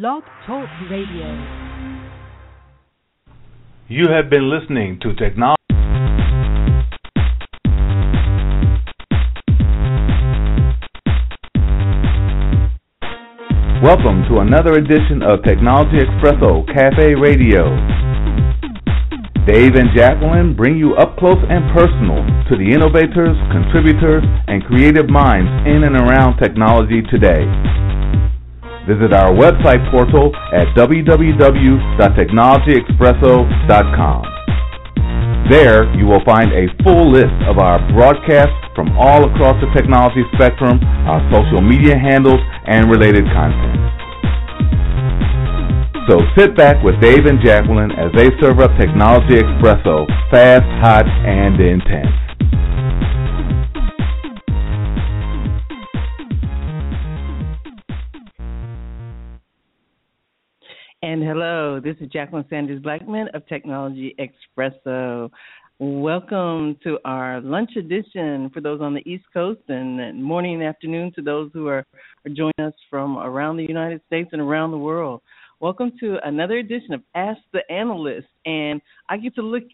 Blog Talk Radio. You have been listening to Technology. Welcome to another edition of Technology Expresso Cafe Radio. Dave and Jacqueline bring you up close and personal to the innovators, contributors, and creative minds in and around technology today. Visit our website portal at www.technologyexpresso.com. There, you will find a full list of our broadcasts from all across the technology spectrum, our social media handles, and related content. So sit back with Dave and Jacqueline as they serve up Technology Expresso, fast, hot, and intense. And hello, this is Jacqueline Sanders Blackman of Technology Expresso. Welcome to our lunch edition for those on the East Coast and morning and afternoon to those who are, are joining us from around the United States and around the world. Welcome to another edition of Ask the Analyst. And I get to look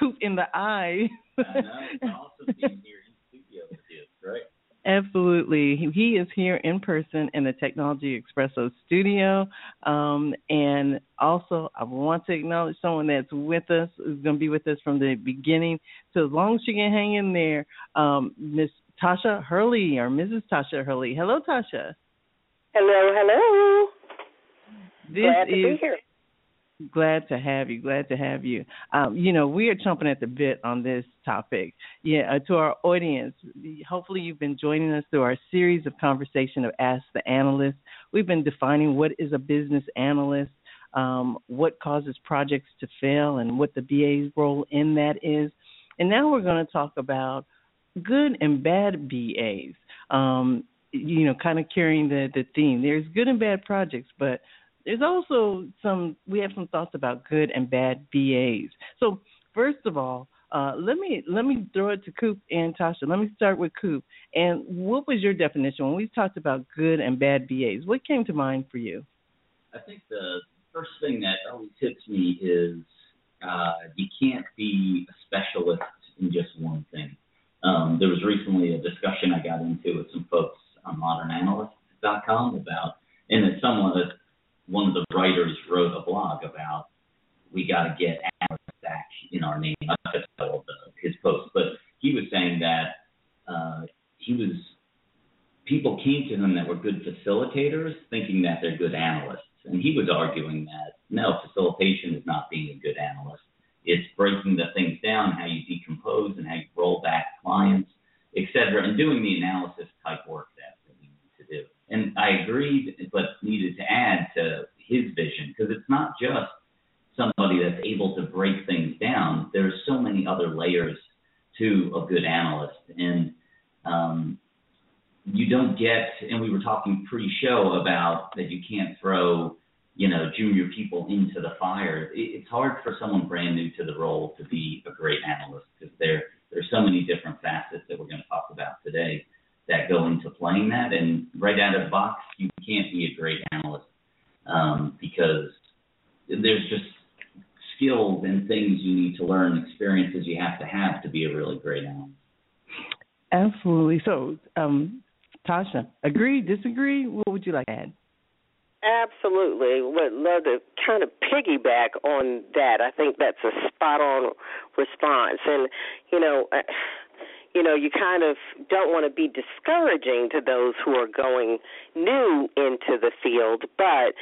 Kupe in the eye. I know. It's awesome being here in studio with you. Right? Absolutely. He is here in person in the Technology Expresso studio. Um, and also, I want to acknowledge someone that's with us, who's going to be with us from the beginning. So, as long as she can hang in there, um, Miss Tasha Hurley or Mrs. Tasha Hurley. Hello, Tasha. Hello, hello. This Glad to is be here. Glad to have you. Glad to have you. Um, you know, we are chomping at the bit on this topic. Yeah, uh, to our audience, hopefully you've been joining us through our series of conversation of Ask the Analyst. We've been defining what is a business analyst, um, what causes projects to fail, and what the BA's role in that is. And now we're going to talk about good and bad BAs. Um, you know, kind of carrying the the theme. There's good and bad projects, but there's also some we have some thoughts about good and bad BAs. So first of all, uh, let me let me throw it to Kupe and Tasha. Let me start with Kupe. And what was your definition when we talked about good and bad BAs? What came to mind for you? I think the first thing that always hits me is uh, you can't be a specialist in just one thing. Um, there was recently a discussion I got into with some folks on modernanalyst.com about, and it's someone that one of the writers wrote a blog about we got to get analysts back in our name. I just told his post, but he was saying that uh, he was people came to him that were good facilitators, thinking that they're good analysts, and he was arguing that no, facilitation is not being a good analyst. It's breaking the things down, how you decompose and how you roll back clients, et cetera, and doing the analysis type work that we need to do. And I agreed, but needed to add to his vision because it's not just somebody that's able to break things down. There's so many other layers to a good analyst, and um, you don't get. And we were talking pre-show about that you can't throw, you know, junior people into the fire. It, it's hard for someone brand new to the role to be a great analyst because there there's so many different facets that we're going to talk about today that go into playing that. And right out of the box, you can't be a great analyst um, because there's just skills and things you need to learn, experiences you have to have to be a really great analyst. Absolutely. So, um, Tasha, agree, disagree? What would you like to add? Absolutely. Would love to kind of piggyback on that. I think that's a spot on response. And, you know, you know, you kind of don't want to be discouraging to those who are going new into the field, but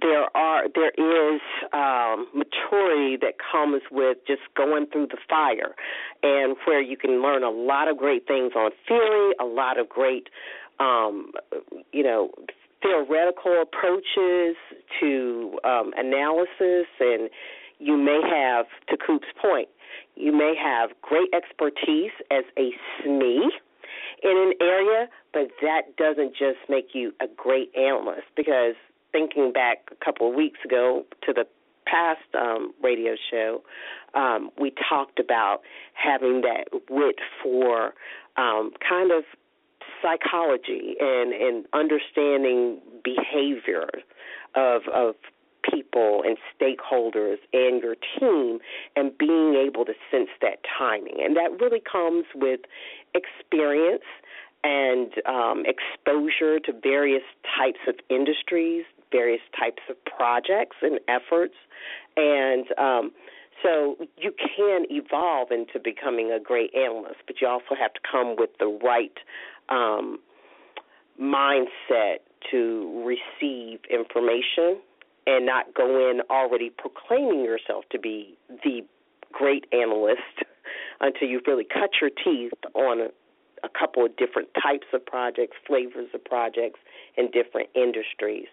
there are there is um, maturity that comes with just going through the fire, and where you can learn a lot of great things on theory, a lot of great, um, you know, theoretical approaches to um, analysis, and you may have, to Kupe's point, you may have great expertise as a SME in an area, but that doesn't just make you a great analyst. Because thinking back a couple of weeks ago to the past um, radio show, um, we talked about having that wit for um, kind of psychology and, and understanding behavior of of people and stakeholders and your team and being able to sense that timing. And that really comes with experience and um, exposure to various types of industries, various types of projects and efforts. And um, so you can evolve into becoming a great analyst, but you also have to come with the right um, mindset to receive information and not go in already proclaiming yourself to be the great analyst until you've really cut your teeth on a, a couple of different types of projects, flavors of projects, and different industries.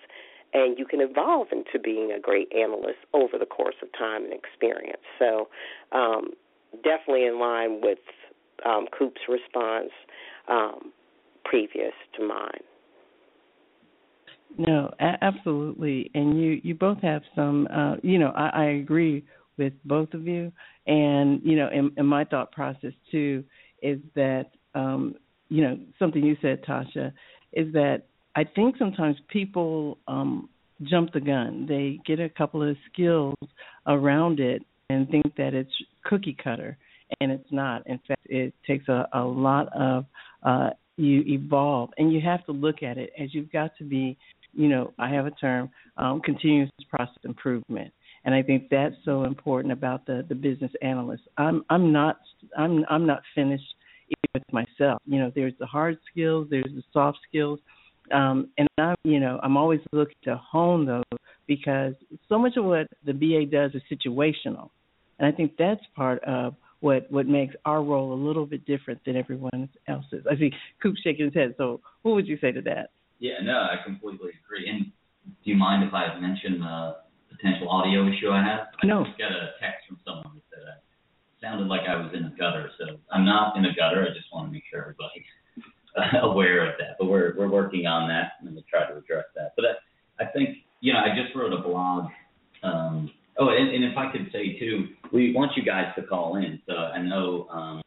And you can evolve into being a great analyst over the course of time and experience. So, um, definitely in line with um, Kupe's response um, previous to mine. No, a- absolutely, and you you both have some. Uh, you know, I, I agree with both of you, and you know, in, my thought process too is that um, you know something you said, Tasha, is that I think sometimes people um, jump the gun. They get a couple of skills around it and think that it's cookie cutter, and it's not. In fact, it takes a, a lot of uh, you evolve, and you have to look at it as you've got to be you know, I have a term, um, continuous process improvement. And I think that's so important about the, the business analyst. I'm I'm not I'm I'm not finished with myself. You know, there's the hard skills, there's the soft skills, um, and I'm you know I'm always looking to hone those because so much of what the BA does is situational, and I think that's part of what what makes our role a little bit different than everyone else's. I see Kupe shaking his head. So, what would you say to that? Yeah, no, I completely agree. And do you mind if I mention the potential audio issue I have? I no. just got a text from someone that said I sounded like I was in a gutter. So I'm not in a gutter. I just want to make sure everybody's aware of that. But we're we're working on that and we'll try to address that. But I, I think you know I just wrote a blog. Um, oh, and, and if I could say too, we want you guys to call in. So I know um,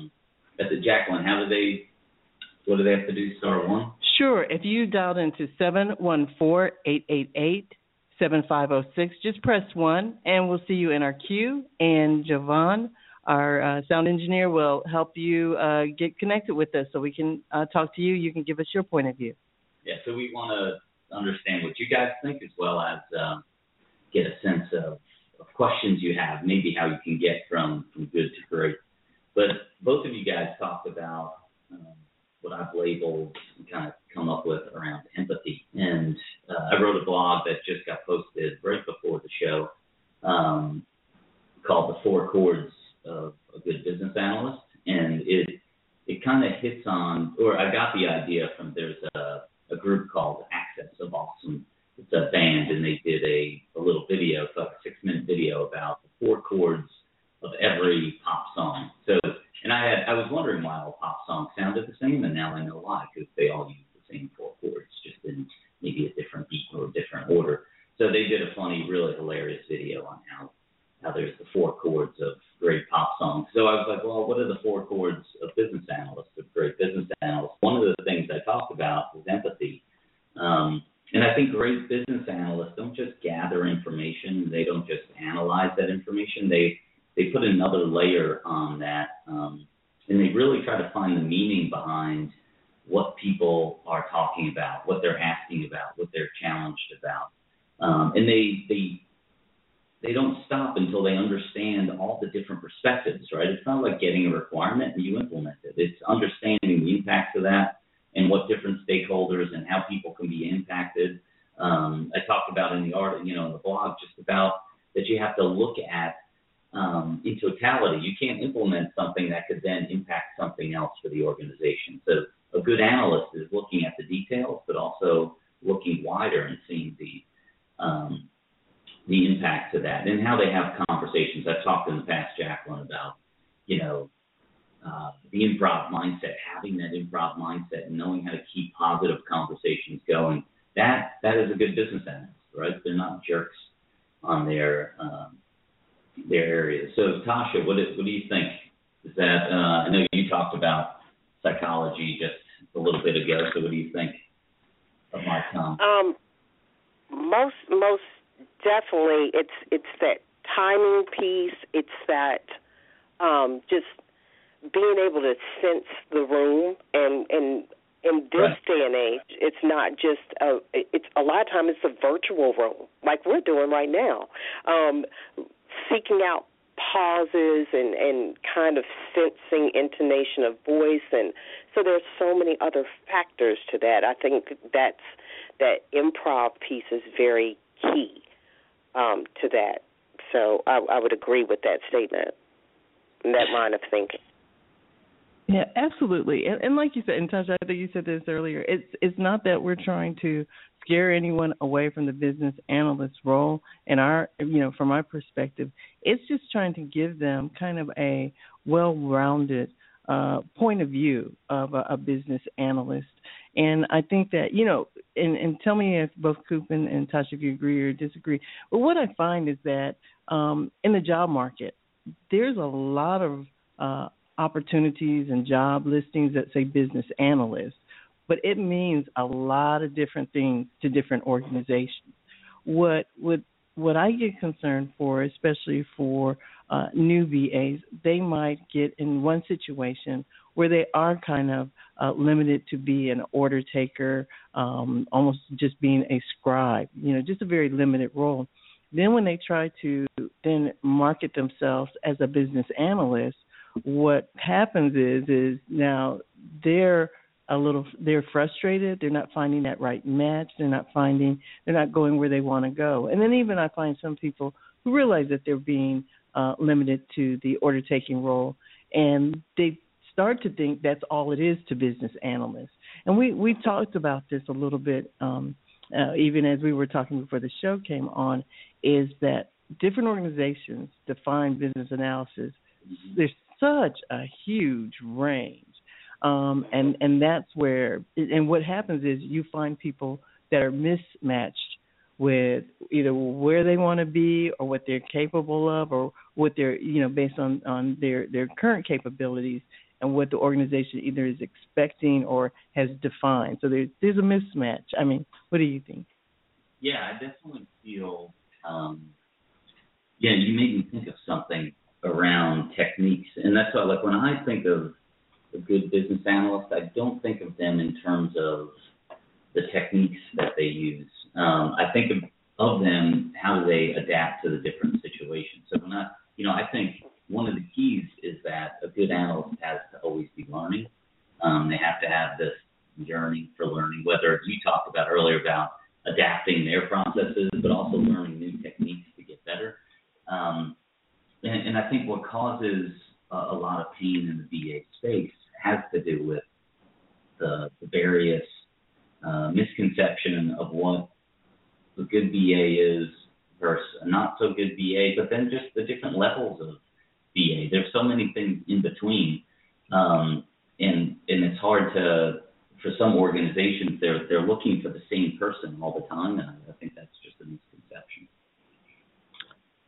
at the Jacqueline, how do they? What do they have to do? Star one. Sure. If you dialed into 714-888-7506, just press 1 and we'll see you in our queue. And Javon, our uh, sound engineer, will help you uh, get connected with us so we can uh, talk to you. You can give us your point of view. Yeah, so we want to understand what you guys think as well as um, get a sense of, of questions you have, maybe how you can get from, from good to great. But both of you guys talked about um, what I've labeled and kind of come up with around empathy. And uh, I wrote a blog that just got posted right before the show um, called "The Four Chords of a Good Business Analyst," and it it kind of hits on, or I got the idea from there's a a group called Axis of Awesome. It's a band, and they did a a little video, like a six minute video about the four chords of every pop song. So and I had I was wondering why all pop songs sounded the same, and now I know why because they all use the same four chords, just in maybe a different beat or a different order. So they did a funny, really hilarious video on how how there's the four chords of great pop songs. So I was like, well, what are the four chords of business analysts, of great business analysts? One of the things I talked about was empathy. Um, and I think great business analysts don't just gather information, they don't just analyze that information, they they put another layer on that, um, and they really try to find the meaning behind what people are talking about, what they're asking about, what they're challenged about, um, and they they they don't stop until they understand all the different perspectives. Right? It's not like getting a requirement and you implement it. It's understanding the impact of that and what different stakeholders and how people can be impacted. Um, I talked about in the art, you know, in the blog, just about that you have to look at um, in totality. You can't implement something that could then impact something else for the organization. So a good analyst is looking at the details, but also looking wider and seeing the um, the impact to that and how they have conversations. I've talked in the past, Jacqueline, about you know uh, the improv mindset, having that improv mindset, and knowing how to keep positive conversations going. That that is a good business analyst, right? They're not jerks on their um, their areas. So, Tasha, what do, what do you think? Is that uh, I know you talked about psychology just a little bit ago. So, what do you think of my comment? Um, most most definitely, it's it's that timing piece. It's that um, just being able to sense the room and and in this right. day and age, it's not just a. It's a lot of times it's a virtual room, like we're doing right now, um, seeking out pauses and and kind of sensing intonation of voice, and so there's so many other factors to that. I think that's that improv piece is very key um, to that. So I, I would agree with that statement, and that line of thinking. Yeah, absolutely. And, and like you said, and Tasha, I think you said this earlier. It's it's not that we're trying to scare anyone away from the business analyst role. And our, you know, from my perspective, it's just trying to give them kind of a well-rounded uh, point of view of a, a business analyst. And I think that, you know, and, and tell me if both Coop and, and Tasha, if you agree or disagree. But what I find is that um, in the job market, there's a lot of uh, opportunities and job listings that say business analyst, but it means a lot of different things to different organizations. What what what I get concerned for, especially for uh, new BAs, they might get in one situation where they are kind of uh, limited to be an order taker, um, almost just being a scribe, you know, just a very limited role. Then when they try to then market themselves as a business analyst, what happens is is now they're a little they're frustrated. They're not finding that right match. They're not finding they're not going where they want to go. And then even i find some people who realize that they're being uh, limited to the order taking role and they start to think that's all it is to business analysts. And we we talked about this a little bit um, uh, even as we were talking before the show came on is that different organizations define business analysis. There's such a huge range. Um, and and that's where and what happens is you find people that are mismatched with either where they want to be or what they're capable of or what they're you know based on on their their current capabilities and what the organization either is expecting or has defined. So there's there's a mismatch. I mean what do you think? Yeah i definitely feel um yeah you made me think of something around techniques. And that's why, like, when I think of good business analyst, I don't think of them in terms of the techniques that they use. Um, I think of, of them how do they adapt to the different situations. So when I, you know, I think one of the keys is that a good analyst has to always be learning. Um, they have to have this yearning for learning, whether you talked about earlier about adapting their processes, but also learning new techniques to get better. Um, and, and I think what causes a, a lot of pain in the BA space has to do with the, the various uh, misconception of what a good BA is versus a not so good BA, but then just the different levels of BA. There's so many things in between, um, and and it's hard to for some organizations they're they're looking for the same person all the time, and I think that's just a.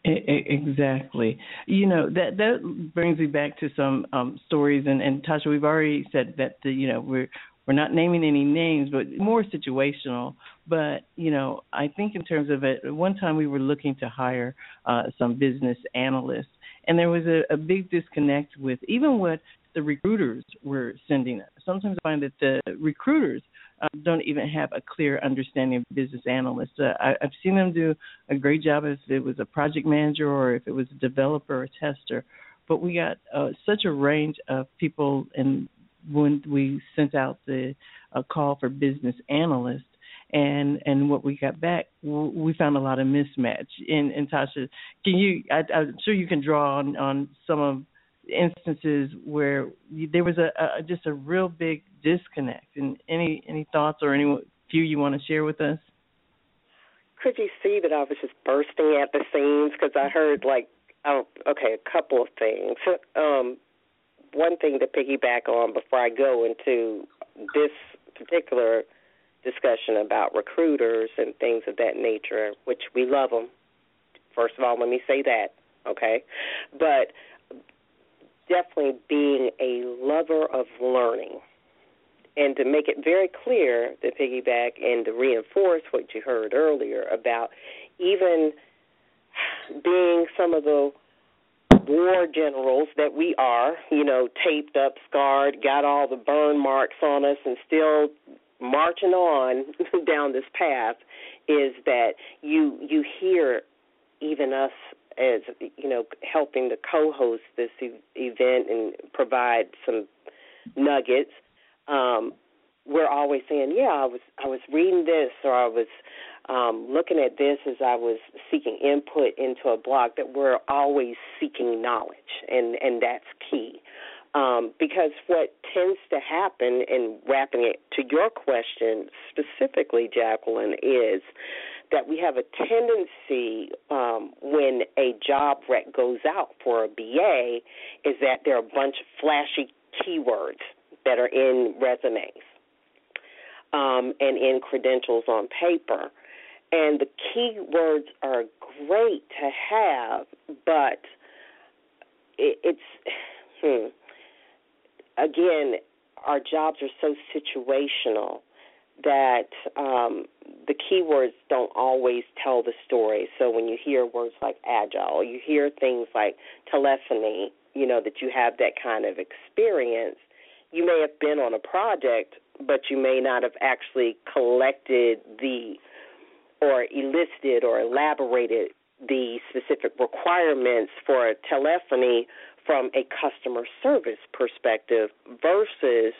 Exactly. You know that that brings me back to some um, stories, and, and Tasha, we've already said that the, you know we're we're not naming any names, but more situational. But you know, I think in terms of it, one time we were looking to hire uh, some business analysts, and there was a, a big disconnect with even what the recruiters were sending. us. Sometimes I find that the recruiters uh, don't even have a clear understanding of business analysts. Uh, I, I've seen them do a great job if it was a project manager or if it was a developer or tester, but we got uh, such a range of people, and when we sent out the uh, call for business analysts, and and what we got back, we found a lot of mismatch. And, and Tasha, can you? I, I'm sure you can draw on on some of instances where there was a, a just a real big disconnect. And any any thoughts or any few you want to share with us? Could you see that I was just bursting at the seams because I heard like, oh, okay, a couple of things. Um, one thing to piggyback on before I go into this particular discussion about recruiters and things of that nature, which we love them. First of all, let me say that, okay? But definitely being a lover of learning. And to make it very clear, to piggyback and to reinforce what you heard earlier about even being some of the war generals that we are, you know, taped up, scarred, got all the burn marks on us, and still marching on down this path, is that you you hear even us as you know helping to co-host this e- event and provide some nuggets. Um, we're always saying, "Yeah, I was I was reading this, or I was um, looking at this as I was seeking input into a blog." That we're always seeking knowledge, and and that's key. Um, because what tends to happen, and wrapping it to your question specifically, Jacqueline, is that we have a tendency um, when a job rec goes out for a BA is that there are a bunch of flashy keywords that are in resumes um, and in credentials on paper. And the keywords are great to have, but it, it's, hmm, again, our jobs are so situational that um, the keywords don't always tell the story. So when you hear words like agile, you hear things like telephony, you know, that you have that kind of experience. You may have been on a project, but you may not have actually collected the or elicited or elaborated the specific requirements for telephony from a customer service perspective versus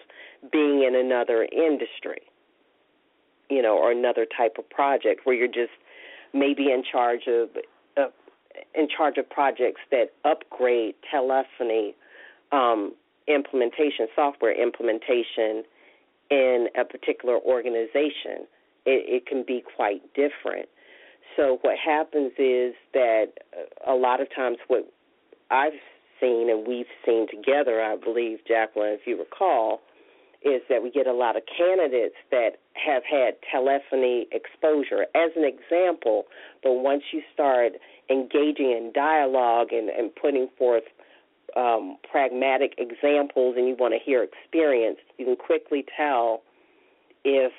being in another industry you know, or another type of project where you're just maybe in charge of uh, in charge of projects that upgrade telephony um, implementation, software implementation in a particular organization. It, it can be quite different. So what happens is that a lot of times what I've seen and we've seen together, I believe, Jacqueline, if you recall, is that we get a lot of candidates that have had telephony exposure as an example, but once you start engaging in dialogue and, and putting forth um, pragmatic examples and you want to hear experience, you can quickly tell if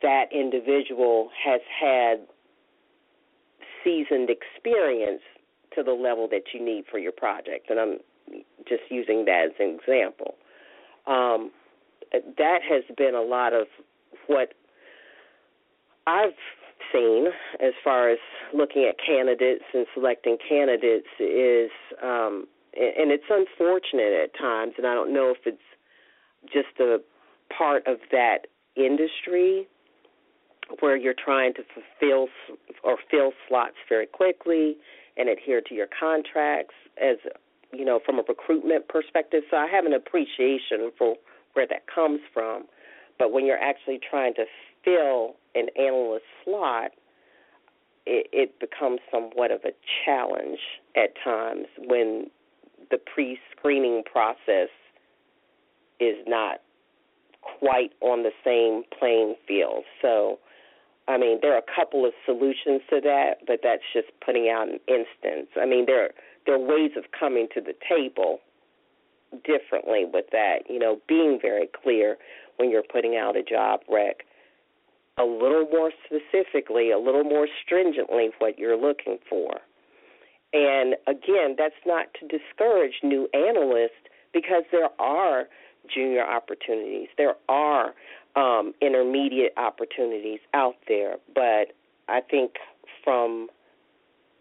that individual has had seasoned experience to the level that you need for your project. And I'm just using that as an example. Um, that has been a lot of what I've seen as far as looking at candidates and selecting candidates is um and it's unfortunate at times and I don't know if it's just a part of that industry where you're trying to fulfill or fill slots very quickly and adhere to your contracts as you know from a recruitment perspective. So I have an appreciation for where that comes from. But when you're actually trying to fill an analyst slot, it, it becomes somewhat of a challenge at times when the pre screening process is not quite on the same playing field. So, I mean, there are a couple of solutions to that, but that's just putting out an instance. I mean, there there are ways of coming to the table differently with that. You know, being very clear when you're putting out a job rec, a little more specifically, a little more stringently what you're looking for. And again, that's not to discourage new analysts because there are junior opportunities, there are um, intermediate opportunities out there. But I think from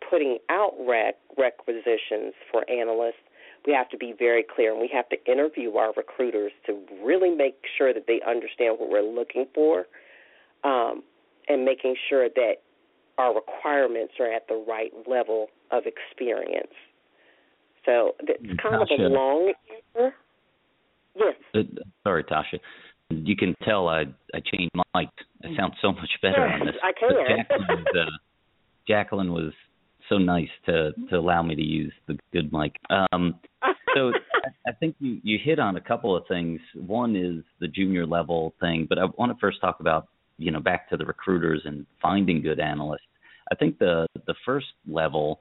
putting out rec requisitions for analysts, we have to be very clear and we have to interview our recruiters to really make sure that they understand what we're looking for um, and making sure that our requirements are at the right level of experience. So it's kind Tasha, of a long answer. Yes. Uh, sorry, Tasha. you can tell I I changed mic. I sound so much better on this. I can. Jacqueline was, uh, Jacqueline was so nice to to allow me to use the good mic. Um, so I, I think you you hit on a couple of things. One is the junior level thing, but I want to first talk about you know back to the recruiters and finding good analysts. I think the the first level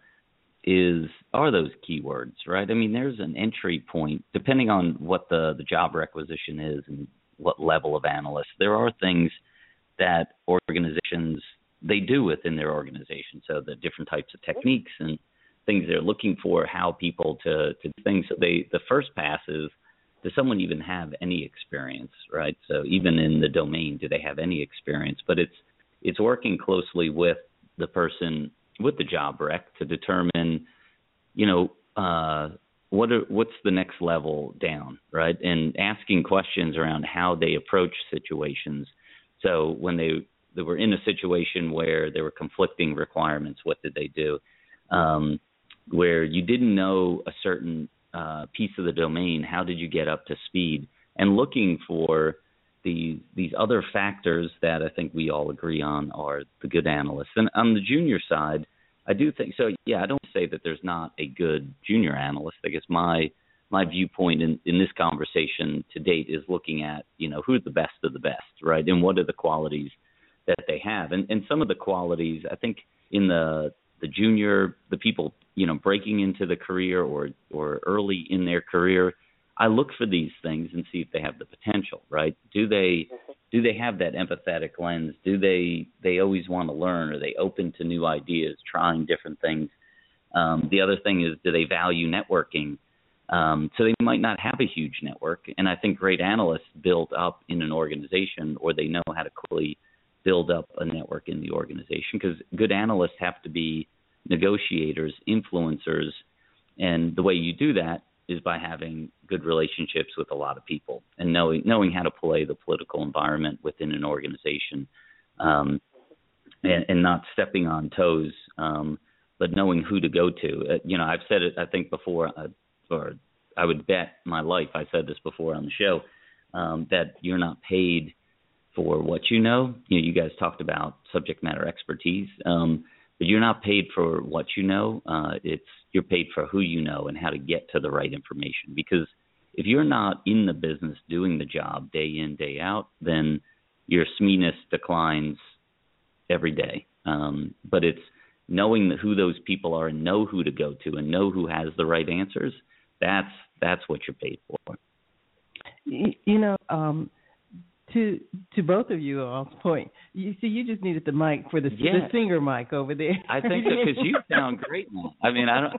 is are those keywords, right? I mean, there's an entry point depending on what the the job requisition is and what level of analyst. There are things that organizations they do within their organization. So the different types of techniques and things they're looking for, how people to to things. So they the first pass is does someone even have any experience, right? So even in the domain, do they have any experience? But it's it's working closely with the person with the job rec to determine, you know, uh, what are, what's the next level down, right? And asking questions around how they approach situations. So when they they were in a situation where there were conflicting requirements, what did they do? Um, where you didn't know a certain uh, piece of the domain, how did you get up to speed? And looking for these these other factors that I think we all agree on are the good analysts. And on the junior side, I do think so. Yeah, I don't say that there's not a good junior analyst. I guess my my viewpoint in, in this conversation to date is looking at you know who's the best of the best, right, and what are the qualities that they have, and and some of the qualities I think in the the junior, the people you know breaking into the career or or early in their career, I look for these things and see if they have the potential, right? Do they do they have that empathetic lens? Do they they always want to learn? Are they open to new ideas, trying different things? Um, the other thing is, do they value networking? Um, so they might not have a huge network, and I think great analysts build up in an organization, or they know how to quickly build up a network in the organization. Because good analysts have to be negotiators, influencers, and the way you do that is by having good relationships with a lot of people and knowing knowing how to play the political environment within an organization, um, and, and not stepping on toes, um, but knowing who to go to. Uh, you know, I've said it I think before, uh, or I would bet my life I said this before on the show um, that you're not paid for what you know. You know, you guys talked about subject matter expertise. Um, but you're not paid for what you know. Uh, it's you're paid for who you know and how to get to the right information. Because if you're not in the business doing the job day in day out, then your SMEness declines every day. Um, but it's knowing who those people are and know who to go to and know who has the right answers. That's that's what you're paid for. You know, um, to to both of you all's point. You see, you just needed the mic for the yeah. the singer mic over there. I think so because you sound great now. I mean, I don't.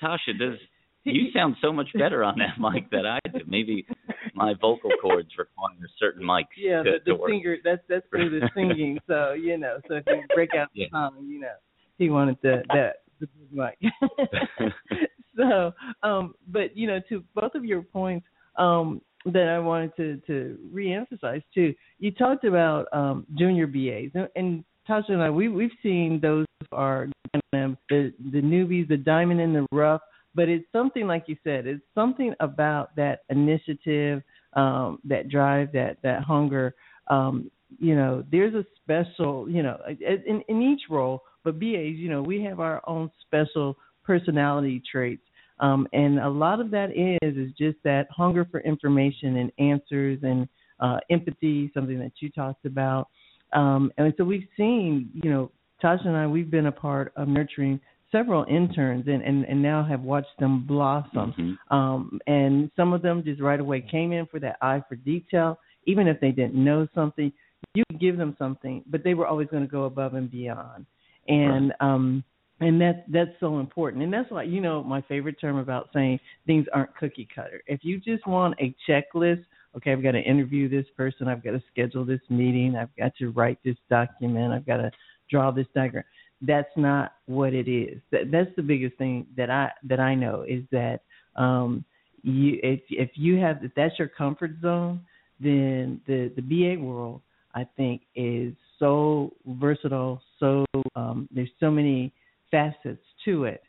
Tasha, does you sound so much better on that mic than I do? Maybe my vocal cords require certain mics. Yeah, to, the, the to singer. That's that's for the singing. So you know, so if you break out the Yeah. song, you know, he wanted the that the mic. so, um, but you know, to both of your points, um, that I wanted to to reemphasize too. You talked about um, junior BAs, and, and Tasha and I we we've seen those are the the newbies, the diamond in the rough. But it's something like you said. It's something about that initiative, um, that drive, that that hunger. Um, you know, there's a special, you know, in in each role. But BAs, you know, we have our own special personality traits um, and a lot of that is is just that hunger for information and answers and uh, empathy, something that you talked about. Um, and so we've seen, you know, Tasha and I, we've been a part of nurturing several interns and, and, and now have watched them blossom. Mhm. Um, and some of them just right away came in for that eye for detail, even if they didn't know something. You could give them something, but they were always going to go above and beyond. And um, and that's that's so important. And that's why you know my favorite term about saying things aren't cookie cutter. If you just want a checklist okay i've got to interview this person i've got to schedule this meeting i've got to write this document i've got to draw this diagram that's not what it is. That that's the biggest thing that i that i know is that um you if if you have if that's your comfort zone then the the ba world i think is so versatile so um there's so many facets to it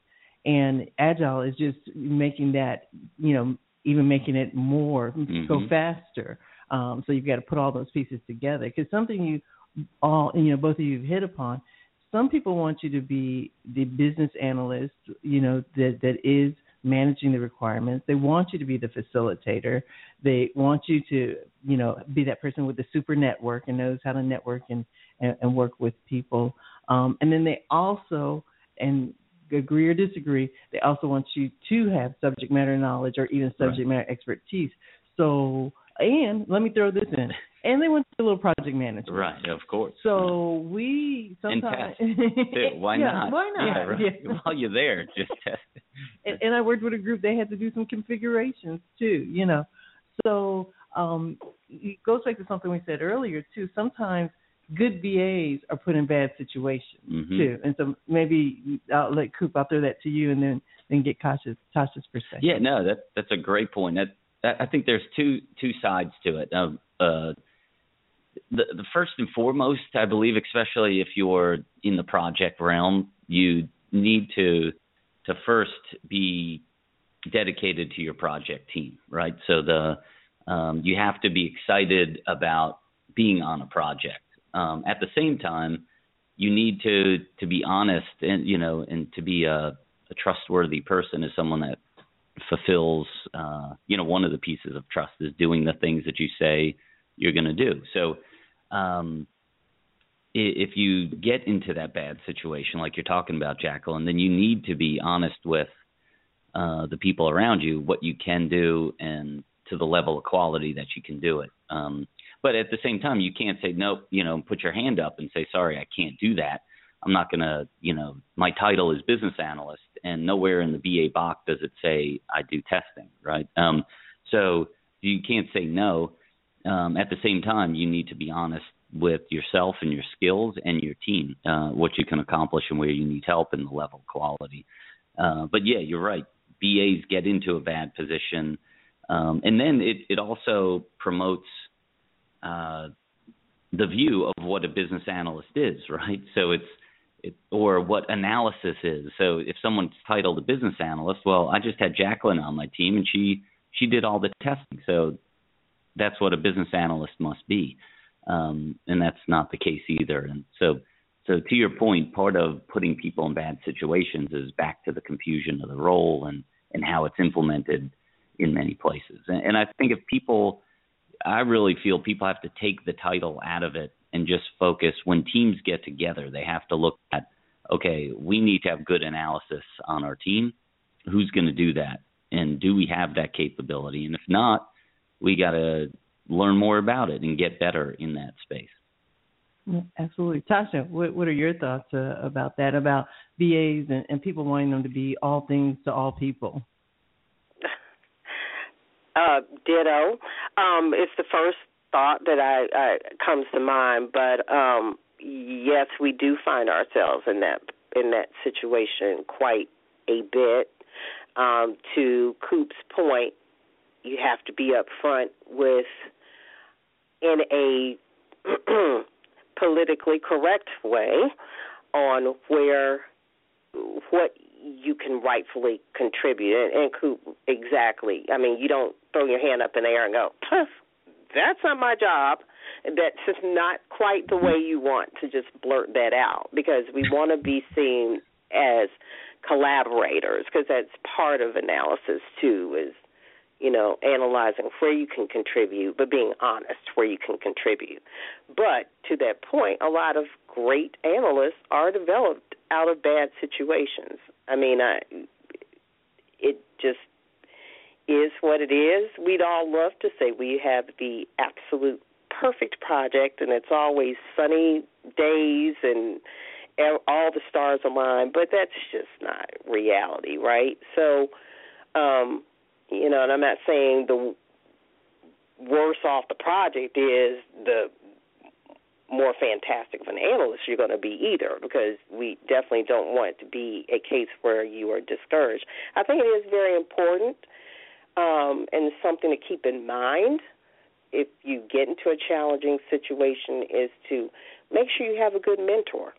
and agile is just making that you know even making it more go Mhm. faster Um, so you've got to put all those pieces together because something you all you know both of you have hit upon. Some people want you to be the business analyst, you know, that that is managing the requirements. They want you to be the facilitator. They want you to, you know, be that person with the super network and knows how to network and and, and work with people. Um, and then they also and agree or disagree, they also want you to have subject matter knowledge or even subject right. matter expertise. So, and let me throw this in. And they want a little project management. Right, of course. So we sometimes. Why yeah, not? Why not? Yeah, right. yeah. While you're there, just test it. And, and I worked with a group. They had to do some configurations too. You know, so um, it goes back to something we said earlier too. Sometimes good BAs are put in bad situations mm-hmm. too. And so maybe I'll let Kupe. I'll throw that to you, and then then get Tasha's Tasha's perspective. Yeah, no, that that's a great point. That, that I think there's two two sides to it. Um, uh, the the first and foremost, I believe, especially if you're in the project realm, you need to to first be dedicated to your project team, right? So the um, you have to be excited about being on a project um, at the same time, you need to to be honest and you know and to be a, a trustworthy person is someone that fulfills uh, you know one of the pieces of trust is doing the things that you say you're going to do. So um, if you get into that bad situation like you're talking about, Jacqueline, then you need to be honest with uh, the people around you, what you can do, and to the level of quality that you can do it. Um, but at the same time, you can't say no. You know, put your hand up and say sorry, I can't do that. I'm not gonna. You know, my title is business analyst, and nowhere in the BA box does it say I do testing, right? Um, so you can't say no. Um, at the same time, you need to be honest with yourself and your skills and your team, uh, what you can accomplish and where you need help and the level of quality. Uh, but yeah, you're right. BAs get into a bad position, um, and then it it also promotes uh, the view of what a business analyst is, right? So it's it, or what analysis is. So if someone's titled a business analyst, well, I just had Jacqueline on my team, and she she did all the testing. So that's what a business analyst must be, um, and that's not the case either. And so, so to your point, part of putting people in bad situations is back to the confusion of the role and and how it's implemented in many places. And, and I think if people I really feel people have to take the title out of it and just focus when teams get together, they have to look at okay, we need to have good analysis on our team. Who's going to do that? And do we have that capability? And if not, we got to learn more about it and get better in that space. Absolutely. Tasha, what, what are your thoughts uh, about that, about BAs and, and people wanting them to be all things to all people? Uh, ditto. Um, it's the first thought that I, I comes to mind, but um, yes, we do find ourselves in that in that situation quite a bit. Um, to Kupe's point, you have to be upfront with in a politically correct way on where what you can rightfully contribute. And, and Kupe, exactly. I mean, you don't throw your hand up in the air and go, that's not my job. That's just not quite the way you want to just blurt that out because we want to be seen as collaborators because that's part of analysis too is you know analyzing where you can contribute but being honest where you can contribute but to that point a lot of great analysts are developed out of bad situations I mean, I, it just is what it is. We'd all love to say we have the absolute perfect project and it's always sunny days and all the stars align, but that's just not reality, right? So, um, you know, and I'm not saying the worse off the project is, the more fantastic of an analyst you're going to be either because we definitely don't want to be a case where you are discouraged. I think it is very important um, and something to keep in mind if you get into a challenging situation is to make sure you have a good mentor,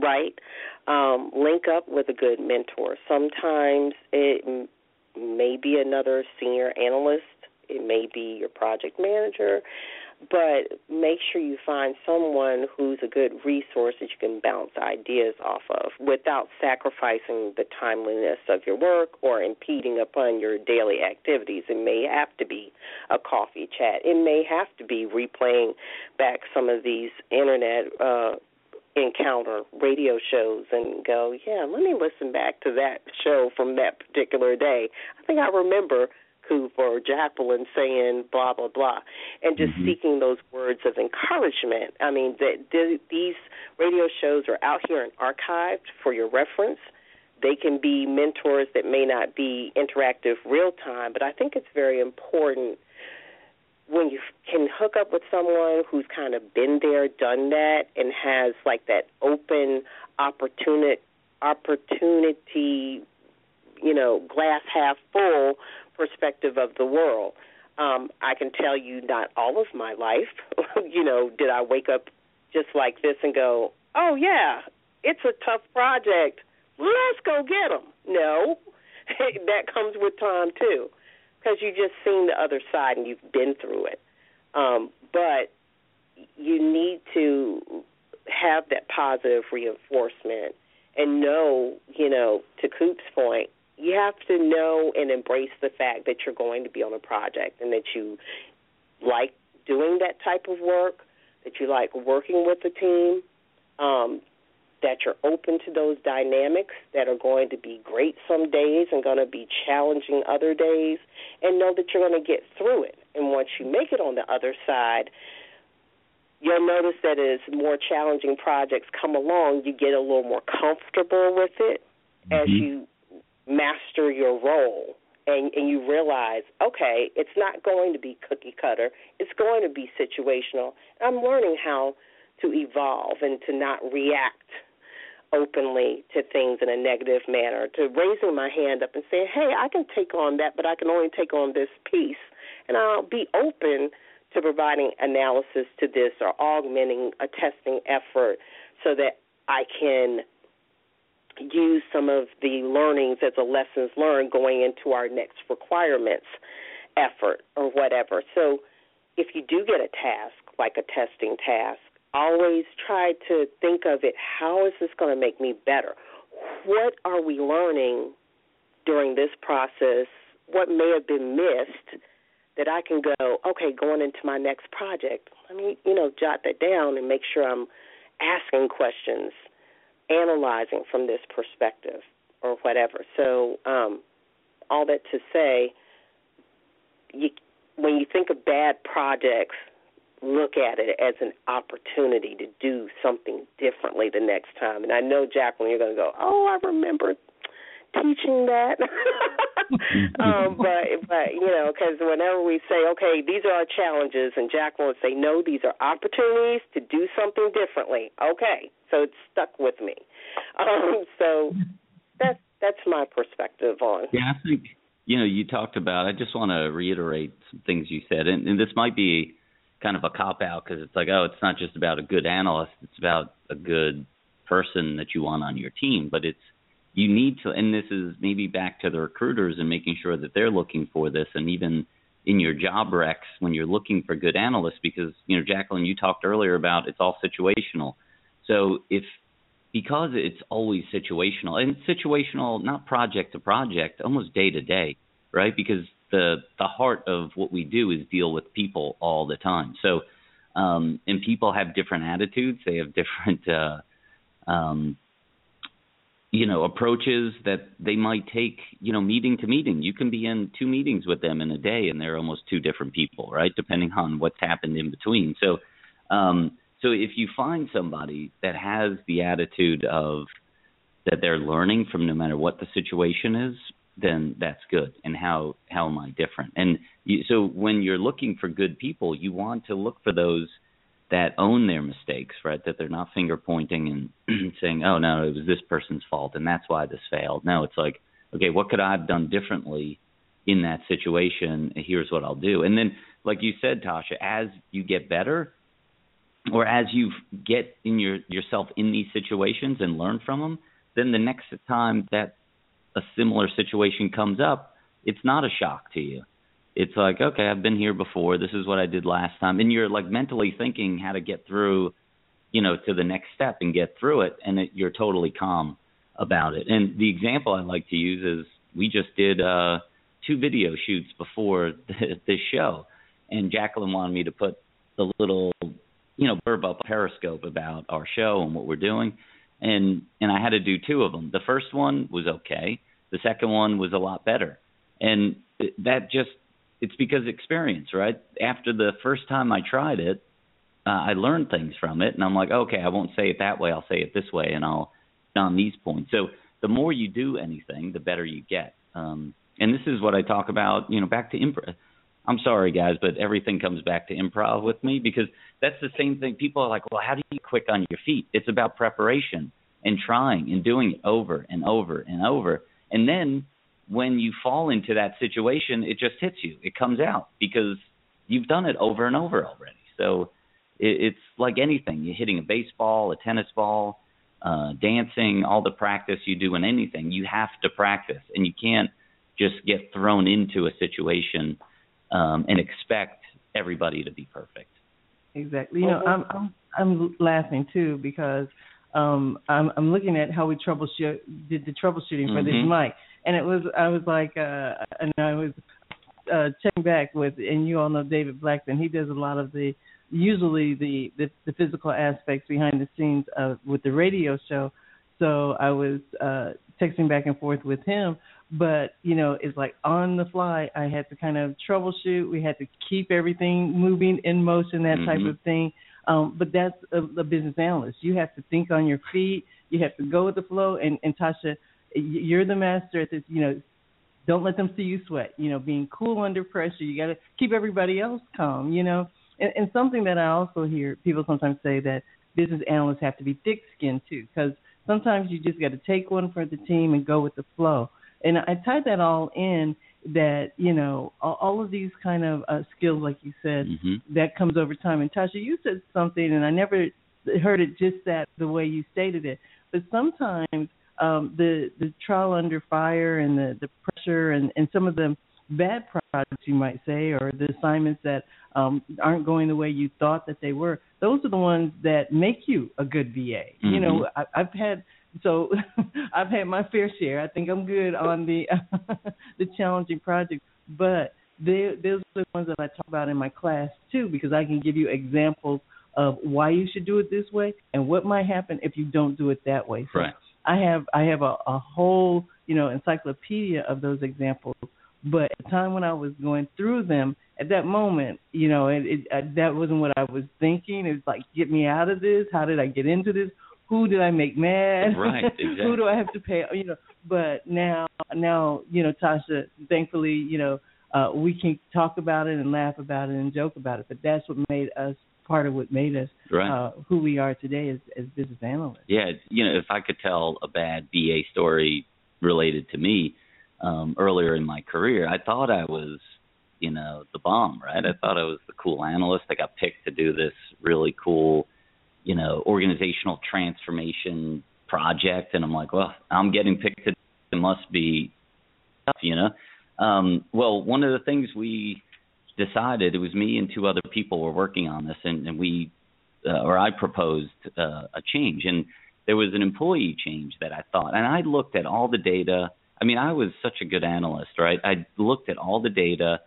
right? Um, link up with a good mentor. Sometimes it may be another senior analyst It may be your project manager, but make sure you find someone who's a good resource that you can bounce ideas off of without sacrificing the timeliness of your work or impeding upon your daily activities. It may have to be a coffee chat. It may have to be replaying back some of these internet uh encounter radio shows and go, yeah, let me listen back to that show from that particular day. I think I remember Kupe or Jacqueline saying blah blah blah, and just mm-hmm. seeking those words of encouragement. I mean, that these radio shows are out here and archived for your reference. They can be mentors that may not be interactive real time, but I think it's very important when you can hook up with someone who's kind of been there, done that, and has like that open opportunity opportunity, you know, glass half full perspective of the world. Um, I can tell you not all of my life, you know, did I wake up just like this and go, oh, yeah, it's a tough project. Let's go get them. No, that comes with time, too, because you've just seen the other side and you've been through it. Um, but you need to have that positive reinforcement and know, you know, to Kupe's point, you have to know and embrace the fact that you're going to be on a project and that you like doing that type of work, that you like working with the team, um, that you're open to those dynamics that are going to be great some days and going to be challenging other days, and know that you're going to get through it. And once you make it on the other side, you'll notice that as more challenging projects come along, you get a little more comfortable with it mm-hmm. as you master your role and, and you realize, okay, it's not going to be cookie cutter. It's going to be situational. I'm learning how to evolve and to not react openly to things in a negative manner, to raising my hand up and saying, hey, I can take on that, but I can only take on this piece. And I'll be open to providing analysis to this or augmenting a testing effort so that I can use some of the learnings as a lessons learned going into our next requirements effort or whatever. So if you do get a task, like a testing task, always try to think of it how is this going to make me better? What are we learning during this process? What may have been missed that I can go, okay, going into my next project, let me, you know, jot that down and make sure I'm asking questions analyzing from this perspective or whatever. So, um, all that to say, you, when you think of bad projects, look at it as an opportunity to do something differently the next time. And I know, Jacqueline, you're going to go, oh, I remember teaching that. um, but but you know, because whenever we say, okay, these are our challenges, and Jacqueline would say, no, these are opportunities to do something differently. Okay, so it's stuck with me. Um, so that's that's my perspective on. Yeah, I think you know you talked about. I just want to reiterate some things you said, and, and this might be kind of a cop out because it's like, oh, it's not just about a good analyst; it's about a good person that you want on your team. But it's you need to, and this is maybe back to the recruiters and making sure that they're looking for this, and even in your job recs when you're looking for good analysts, because you know, Jacqueline, you talked earlier about it's all situational. So if because it's always situational and situational not project to project, almost day to day, right? Because the the heart of what we do is deal with people all the time. So um and people have different attitudes, they have different uh um you know approaches that they might take you know meeting to meeting. You can be in two meetings with them in a day and they're almost two different people right? Depending on what's happened in between. So um so if you find somebody that has the attitude of that they're learning from no matter what the situation is then that's good. And how how am i different? And you, so when you're looking for good people you want to look for those that own their mistakes, right? That they're not finger pointing and saying, "Oh no, it was this person's fault and that's why this failed." No, it's like, okay, what could I have done differently in that situation? Here's what I'll do. And then, like you said, Tasha, as you get better, or as you get in your yourself in these situations and learn from them, then the next time that a similar situation comes up, it's not a shock to you it's like, okay, I've been here before. This is what I did last time, and you're like mentally thinking how to get through, you know, to the next step and get through it, and it, you're totally calm about it. And the example I like to use is we just did uh two video shoots before this show, and Jacqueline wanted me to put the little, you know, blurb up Periscope about our show and what we're doing, and and I had to do two of them. The first one was okay. The second one was a lot better, and that just it's because experience, right? After the first time I tried it, uh, I learned things from it, and I'm like, okay, I won't say it that way. I'll say it this way, and I'll on these points. So the more you do anything, the better you get. Um, and this is what I talk about, you know, back to improv. I'm sorry, guys, but everything comes back to improv with me because that's the same thing. People are like, well, how do you quick on your feet? It's about preparation and trying and doing it over and over and over. And then when you fall into that situation, it just hits you. It comes out because you've done it over and over already. So it, it's like anything. You're hitting a baseball, a tennis ball, uh, dancing, all the practice you do in anything. You have to practice, and you can't just get thrown into a situation um, and expect everybody to be perfect. Exactly. You know, I'm I'm I'm laughing too because um I'm I'm looking at how we troubleshoot did the troubleshooting for this Mhm. mic and it was I was like uh and I was uh checking back with and you all know David Blackton he does a lot of the usually the the, the physical aspects behind the scenes of with the radio show so I was uh texting back and forth with him but you know it's like on the fly I had to kind of troubleshoot we had to keep everything moving in motion that type Mhm. of thing um, but that's a, a business analyst. You have to think on your feet. You have to go with the flow. And, and Tasha, you're the master at this. You know, don't let them see you sweat. You know, being cool under pressure. You got to keep everybody else calm. You know, and, and something that I also hear people sometimes say that business analysts have to be thick-skinned too, because sometimes you just got to take one for the team and go with the flow. And I tied that all in that you know all, all of these kind of uh, skills, like you said, Mm-hmm. that comes over time. And Tasha, you said something, and I never heard it just that the way you stated it. But sometimes um, the the trial under fire and the the pressure and and some of the bad projects you might say, or the assignments that um, aren't going the way you thought that they were. Those are the ones that make you a good BA. You know, Mhm. I, I've had so I've had my fair share. I think I'm good on the the challenging projects, but they, those are the ones that I talk about in my class too, because I can give you examples of why you should do it this way and what might happen if you don't do it that way. So Right. I have I have a, a whole you know encyclopedia of those examples. But at the time when I was going through them, at that moment, you know, it, it uh, that wasn't what I was thinking. It's like, get me out of this. How did I get into this? Who did I make mad? Right, exactly. Who do I have to pay? You know. But now, now, you know, Tasha, thankfully, you know, uh, we can talk about it and laugh about it and joke about it. But that's what made us part of what made us Right. uh, who we are today as, as business analysts. Yeah, you know, if I could tell a bad BA story related to me um earlier in my career, I thought I was, you know, the bomb, right? I thought I was the cool analyst. I got picked to do this really cool, you know, organizational transformation project and I'm like, well, I'm getting picked to it must be tough, you know. Um well, one of the things we decided it was me and two other people were working on this and, and we uh, or I proposed uh, a change, and there was an employee change that I thought, and I looked at all the data. I mean, I was such a good analyst, right? I looked at all the data,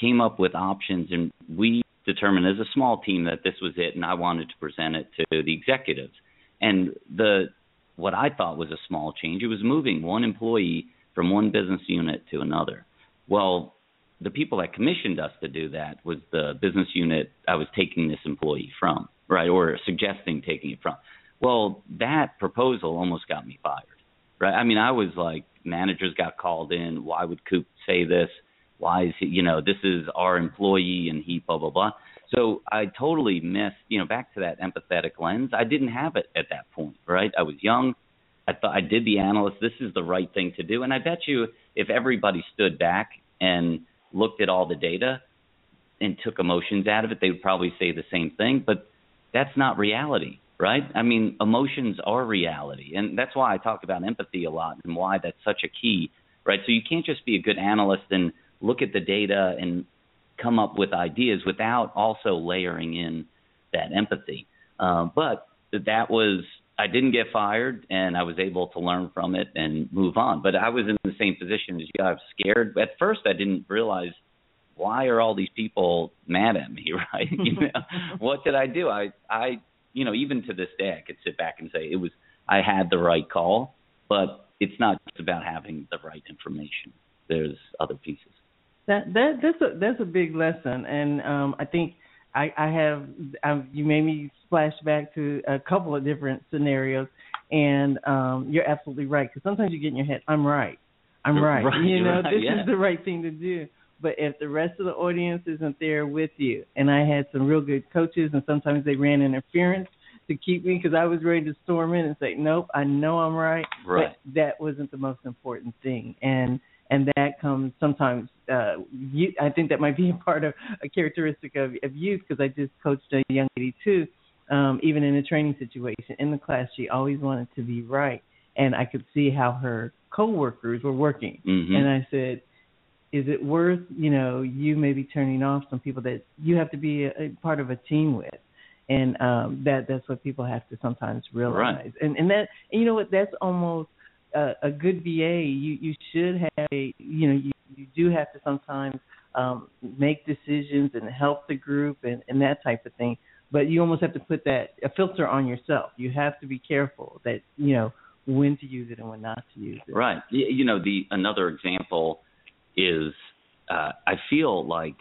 came up with options, and we determined as a small team that this was it, and I wanted to present it to the executives. And the what I thought was a small change, it was moving one employee from one business unit to another. Well, the people that commissioned us to do that was the business unit I was taking this employee from, right, or suggesting taking it from. Well, that proposal almost got me fired, right? I mean, I was like, managers got called in. Why would Kupe say this? Why is he, you know, this is our employee and he blah blah blah. So I totally missed, you know, back to that empathetic lens. I didn't have it at that point, right? I was young. I thought I did the analyst. This is the right thing to do. And I bet you, if everybody stood back and looked at all the data and took emotions out of it, they would probably say the same thing. But that's not reality, right? I mean, emotions are reality, and that's why I talk about empathy a lot and why that's such a key, right? So you can't just be a good analyst and look at the data and come up with ideas without also layering in that empathy. Uh, but that was I didn't get fired, and I was able to learn from it and move on. But I was in the same position as you. I was scared. At first, I didn't realize why are all these people mad at me, right? you know, what did I do? I, I, you know, even to this day, I could sit back and say it was I had the right call, but it's not just about having the right information. There's other pieces. That that that's a that's a big lesson, and um, I think I, I have I've, you made me splash back to a couple of different scenarios, and um, you're absolutely right. Because sometimes you get in your head, I'm right, I'm right. right you know, right, this yeah. is the right thing to do. But if the rest of the audience isn't there with you, and I had some real good coaches, and sometimes they ran interference to keep me because I was ready to storm in and say, nope, I know I'm right, Right. but that wasn't the most important thing, and and that comes sometimes. Uh, you, I think that might be a part of a characteristic of, of youth because I just coached a young lady too. Um, even in a training situation in the class, she always wanted to be right, and I could see how her coworkers were working. Mhm. And I said, "Is it worth you know you maybe turning off some people that you have to be a, a part of a team with?" And um, that that's what people have to sometimes realize. Right. And and that and you know what that's almost a, a good BA, you you should have a you know you you do have to sometimes um, make decisions and help the group and and that type of thing. But you almost have to put that a filter on yourself. You have to be careful that you know when to use it and when not to use it. Right. You know, the another example is uh, I feel like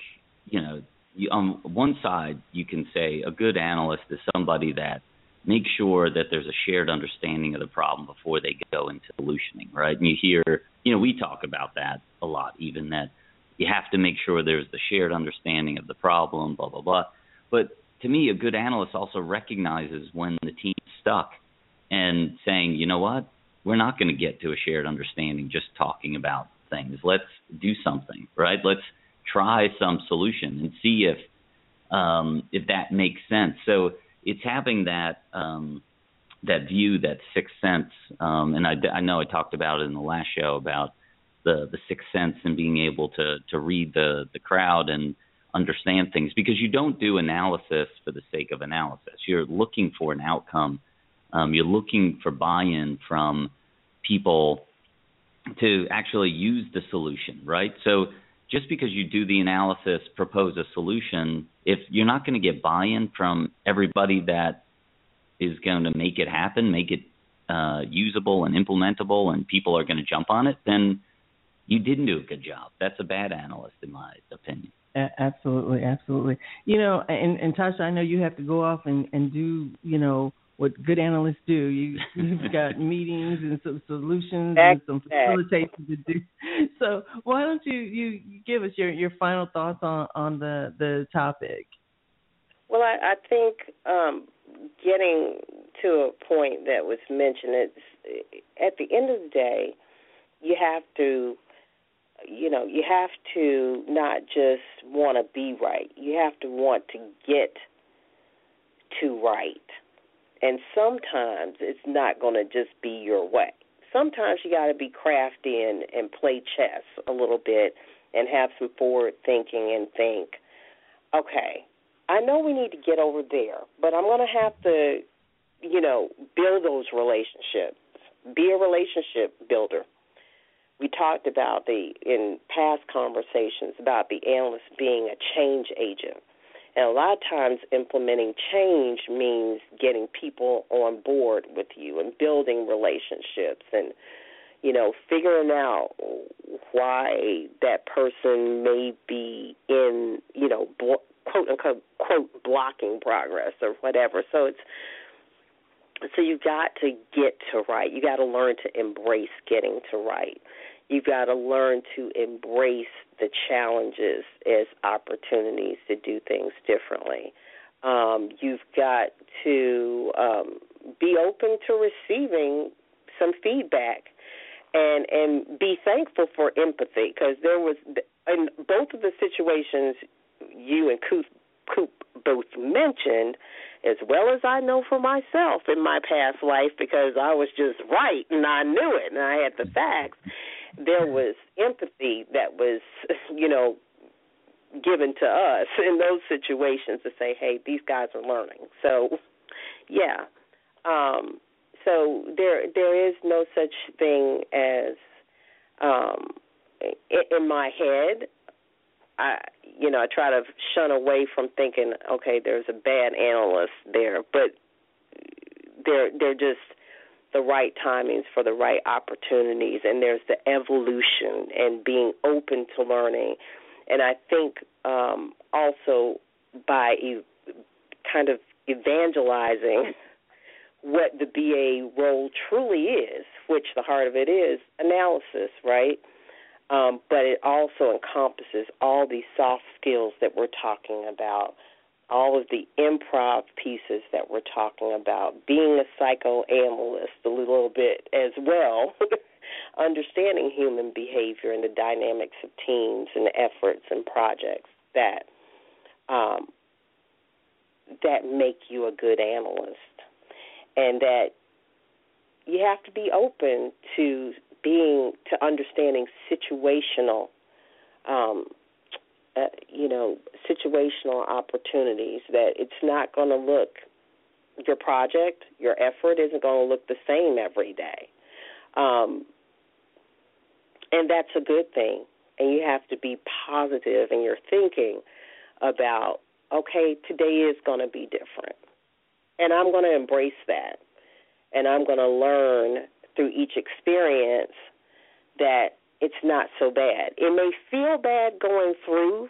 you know you, on one side you can say a good analyst is somebody that makes sure that there's a shared understanding of the problem before they go into solutioning, right? And you hear, you know, we talk about that a lot, even that you have to make sure there's the shared understanding of the problem, blah blah blah. But to me, a good analyst also recognizes when the team's stuck and saying, you know what, we're not going to get to a shared understanding just talking about things. Let's do something, right? Let's try some solution and see if um, if that makes sense. So it's having that um, that view, that sixth sense, um, and I, I know I talked about it in the last show about the the sixth sense and being able to to read the the crowd and understand things because you don't do analysis for the sake of analysis. You're looking for an outcome. Um, you're looking for buy-in from people to actually use the solution, right? So just because you do the analysis, propose a solution, if you're not going to get buy-in from everybody that is going to make it happen, make it uh, usable and implementable, and people are going to jump on it, then you didn't do a good job. That's a bad analyst, in my opinion. Absolutely, absolutely. You know, and, and Tasha, I know you have to go off and, and do, you know, what good analysts do. You you've got meetings and some solutions and some facilitation to do. So why don't you you give us your your final thoughts on on the the topic? Well, I, I think um, getting to a point that was mentioned, it's at the end of the day, you have to, you know, you have to not just want to be right. You have to want to get to right. And sometimes it's not going to just be your way. Sometimes you got to be crafty and, and play chess a little bit and have some forward thinking and think, okay, I know we need to get over there, but I'm going to have to, you know, build those relationships. Be a relationship builder. We talked about the in past conversations about the analyst being a change agent. And a lot of times, implementing change means getting people on board with you and building relationships and, you know, figuring out why that person may be in, you know, blo- quote unquote quote blocking progress or whatever. So it's so you've got to get to right. You got to learn to embrace getting to right. You've got to learn to embrace the challenges as opportunities to do things differently. Um, you've got to um, be open to receiving some feedback and and be thankful for empathy because there was in both of the situations you and Kupe, Kupe both mentioned, as well as I know for myself in my past life because I was just right and I knew it and I had the facts. There was empathy that was, you know, given to us in those situations to say, hey, these guys are learning. So, yeah. Um, so there there is no such thing as um, in my head. I you know I try to shun away from thinking okay there's a bad analyst there, but they're they're just the right timings for the right opportunities, and there's the evolution and being open to learning, and I think um, also by e- kind of evangelizing what the BA role truly is, which the heart of it is analysis, right? Um, but it also encompasses all these soft skills that we're talking about, all of the improv pieces that we're talking about, being a psychoanalyst a little bit as well, understanding human behavior and the dynamics of teams and efforts and projects that um, that make you a good analyst. And that you have to be open to being to understanding situational um uh, you know situational opportunities that it's not going to look your project your effort isn't going to look the same every day. Um and that's a good thing. And you have to be positive in your thinking about okay today is going to be different. And I'm going to embrace that. And I'm going to learn through each experience that it's not so bad. It may feel bad going through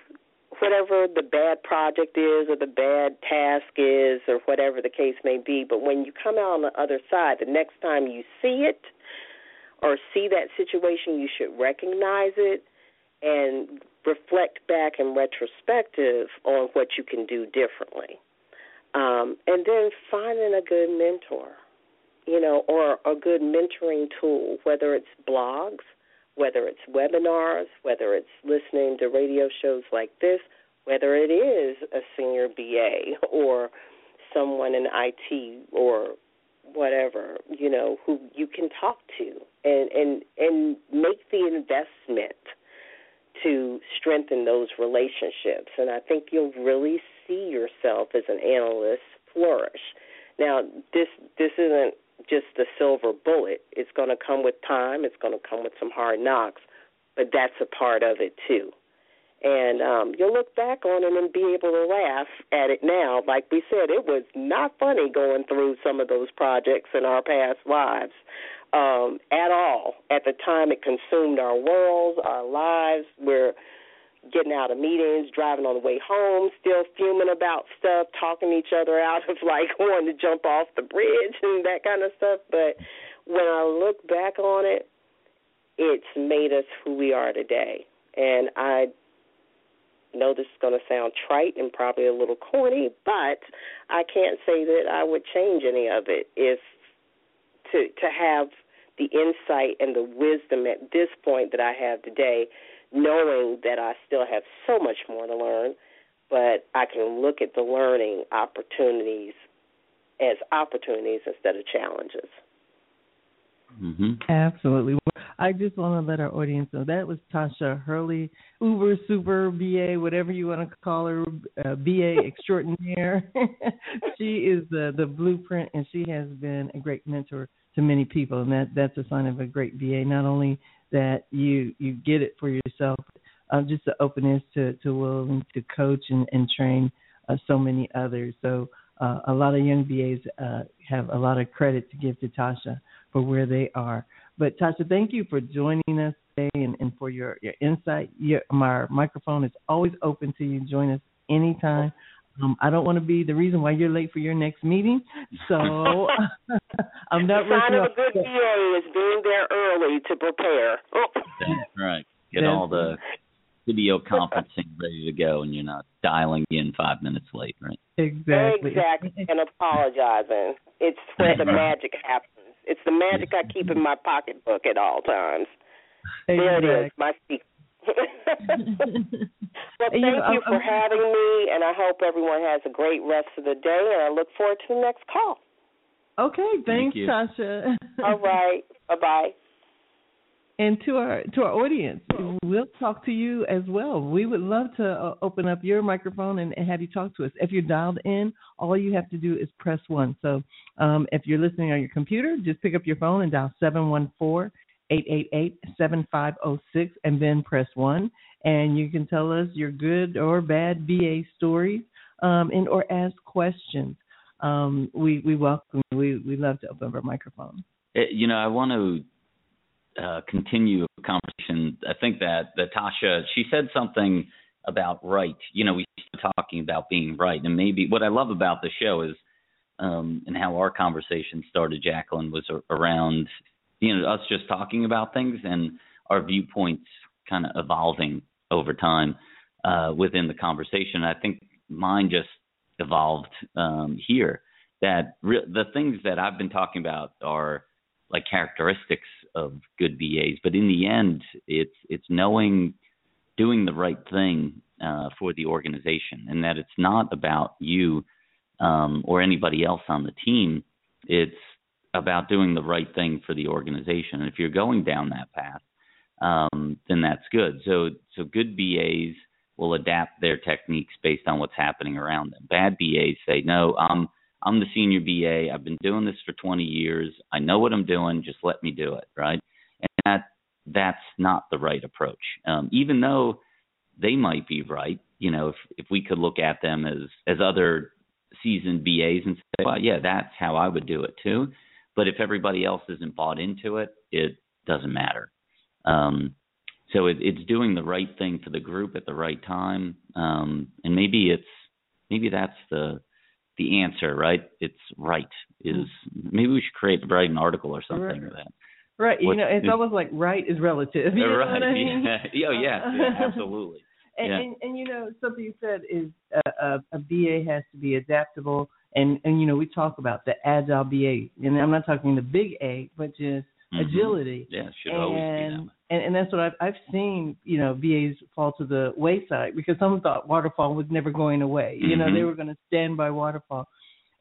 whatever the bad project is or the bad task is or whatever the case may be, but when you come out on the other side, the next time you see it or see that situation, you should recognize it and reflect back in retrospective on what you can do differently. Um, and then finding a good mentor, you know, or a good mentoring tool, whether it's blogs, whether it's webinars, whether it's listening to radio shows like this, whether it is a senior BA or someone in IT or whatever, you know, who you can talk to and and and make the investment to strengthen those relationships. And I think you'll really see yourself as an analyst flourish. Now, this this isn't just the silver bullet. It's going to come with time. It's going to come with some hard knocks, but that's a part of it too. And um, you'll look back on it and be able to laugh at it now. Like we said, it was not funny going through some of those projects in our past lives um, at all. At the time, it consumed our worlds, our lives. We're getting out of meetings, driving on the way home, still fuming about stuff, talking each other out of like wanting to jump off the bridge and that kind of stuff. But when I look back on it, it's made us who we are today. And I know this is going to sound trite and probably a little corny, but I can't say that I would change any of it if to to have the insight and the wisdom at this point that I have today knowing that I still have so much more to learn, but I can look at the learning opportunities as opportunities instead of challenges. Mm-hmm. Absolutely. I just want to let our audience know that was Tasha Hurley, Uber Super BA, whatever you want to call her, uh, BA extraordinaire. she is the the blueprint, and she has been a great mentor to many people, and that that's a sign of a great BA. Not only that you you get it for yourself. Uh, just the openness to to willing to coach and, and train uh, so many others. So uh, a lot of young BAs uh, have a lot of credit to give to Tasha for where they are. But Tasha, thank you for joining us today and, and for your your insight. Your, my microphone is always open to you. Join us anytime. Um, I don't want to be the reason why you're late for your next meeting, so I'm not. The sign of a good BA is being there early to prepare. Oh. That's right. Get That's all the video conferencing ready to go, and you're not dialing in five minutes late, right? Exactly. Exactly. and apologizing. It's where the magic happens. It's the magic I keep in my pocketbook at all times. Exactly. There it is. My speaker well, thank you, you for having me, and I hope everyone has a great rest of the day, and I look forward to the next call. Okay, thanks, thank Tasha. All right, bye bye. and to our to our audience, we'll talk to you as well. We would love to uh, open up your microphone and, and, have you talk to us. If you're dialed in, all you have to do is press one. So um, if you're listening on your computer, just pick up your phone and dial seven one four eight eight eight seven five zero oh six, and then press one. And you can tell us your good or bad BA stories, um, and or ask questions. Um, we we welcome. We we love to open up our microphone. You know, I want to uh, continue a conversation. I think that that Tasha she said something about right. You know, we started talking about being right, and maybe what I love about the show is um, and how our conversation started, Jacqueline, was around you know us just talking about things and our viewpoints kind of evolving over time uh, within the conversation. I think mine just evolved um, here. That re- the things that I've been talking about are like characteristics of good BAs, but in the end, it's it's knowing doing the right thing uh, for the organization, and that it's not about you um, or anybody else on the team. It's about doing the right thing for the organization. And if you're going down that path, um, then that's good. So so good BAs will adapt their techniques based on what's happening around them. Bad BAs say, no, I'm I'm the senior BA. I've been doing this for 20 years. I know what I'm doing. Just let me do it, right? And that that's not the right approach. Um, even though they might be right, you know, if if we could look at them as as other seasoned BAs and say, well, yeah, that's how I would do it too. But if everybody else isn't bought into it, it doesn't matter. Um, so it, it's doing the right thing for the group at the right time, um, and maybe it's maybe that's the the answer, right? It's right. Is maybe we should create write an article or something right. or that. Right. What, you know, it's almost like right is relative. You right. I mean? yeah. Oh, yes. Yeah, absolutely. and, yeah. and and you know something you said is a, a, a BA has to be adaptable, and and you know we talk about the agile BA, and I'm not talking the big A, but just mm-hmm. agility. Yeah, should and, always be that and, and that's what I've I've seen you know BAs fall to the wayside because some thought waterfall was never going away. Mm-hmm. You know they mm-hmm. were going to stand by waterfall,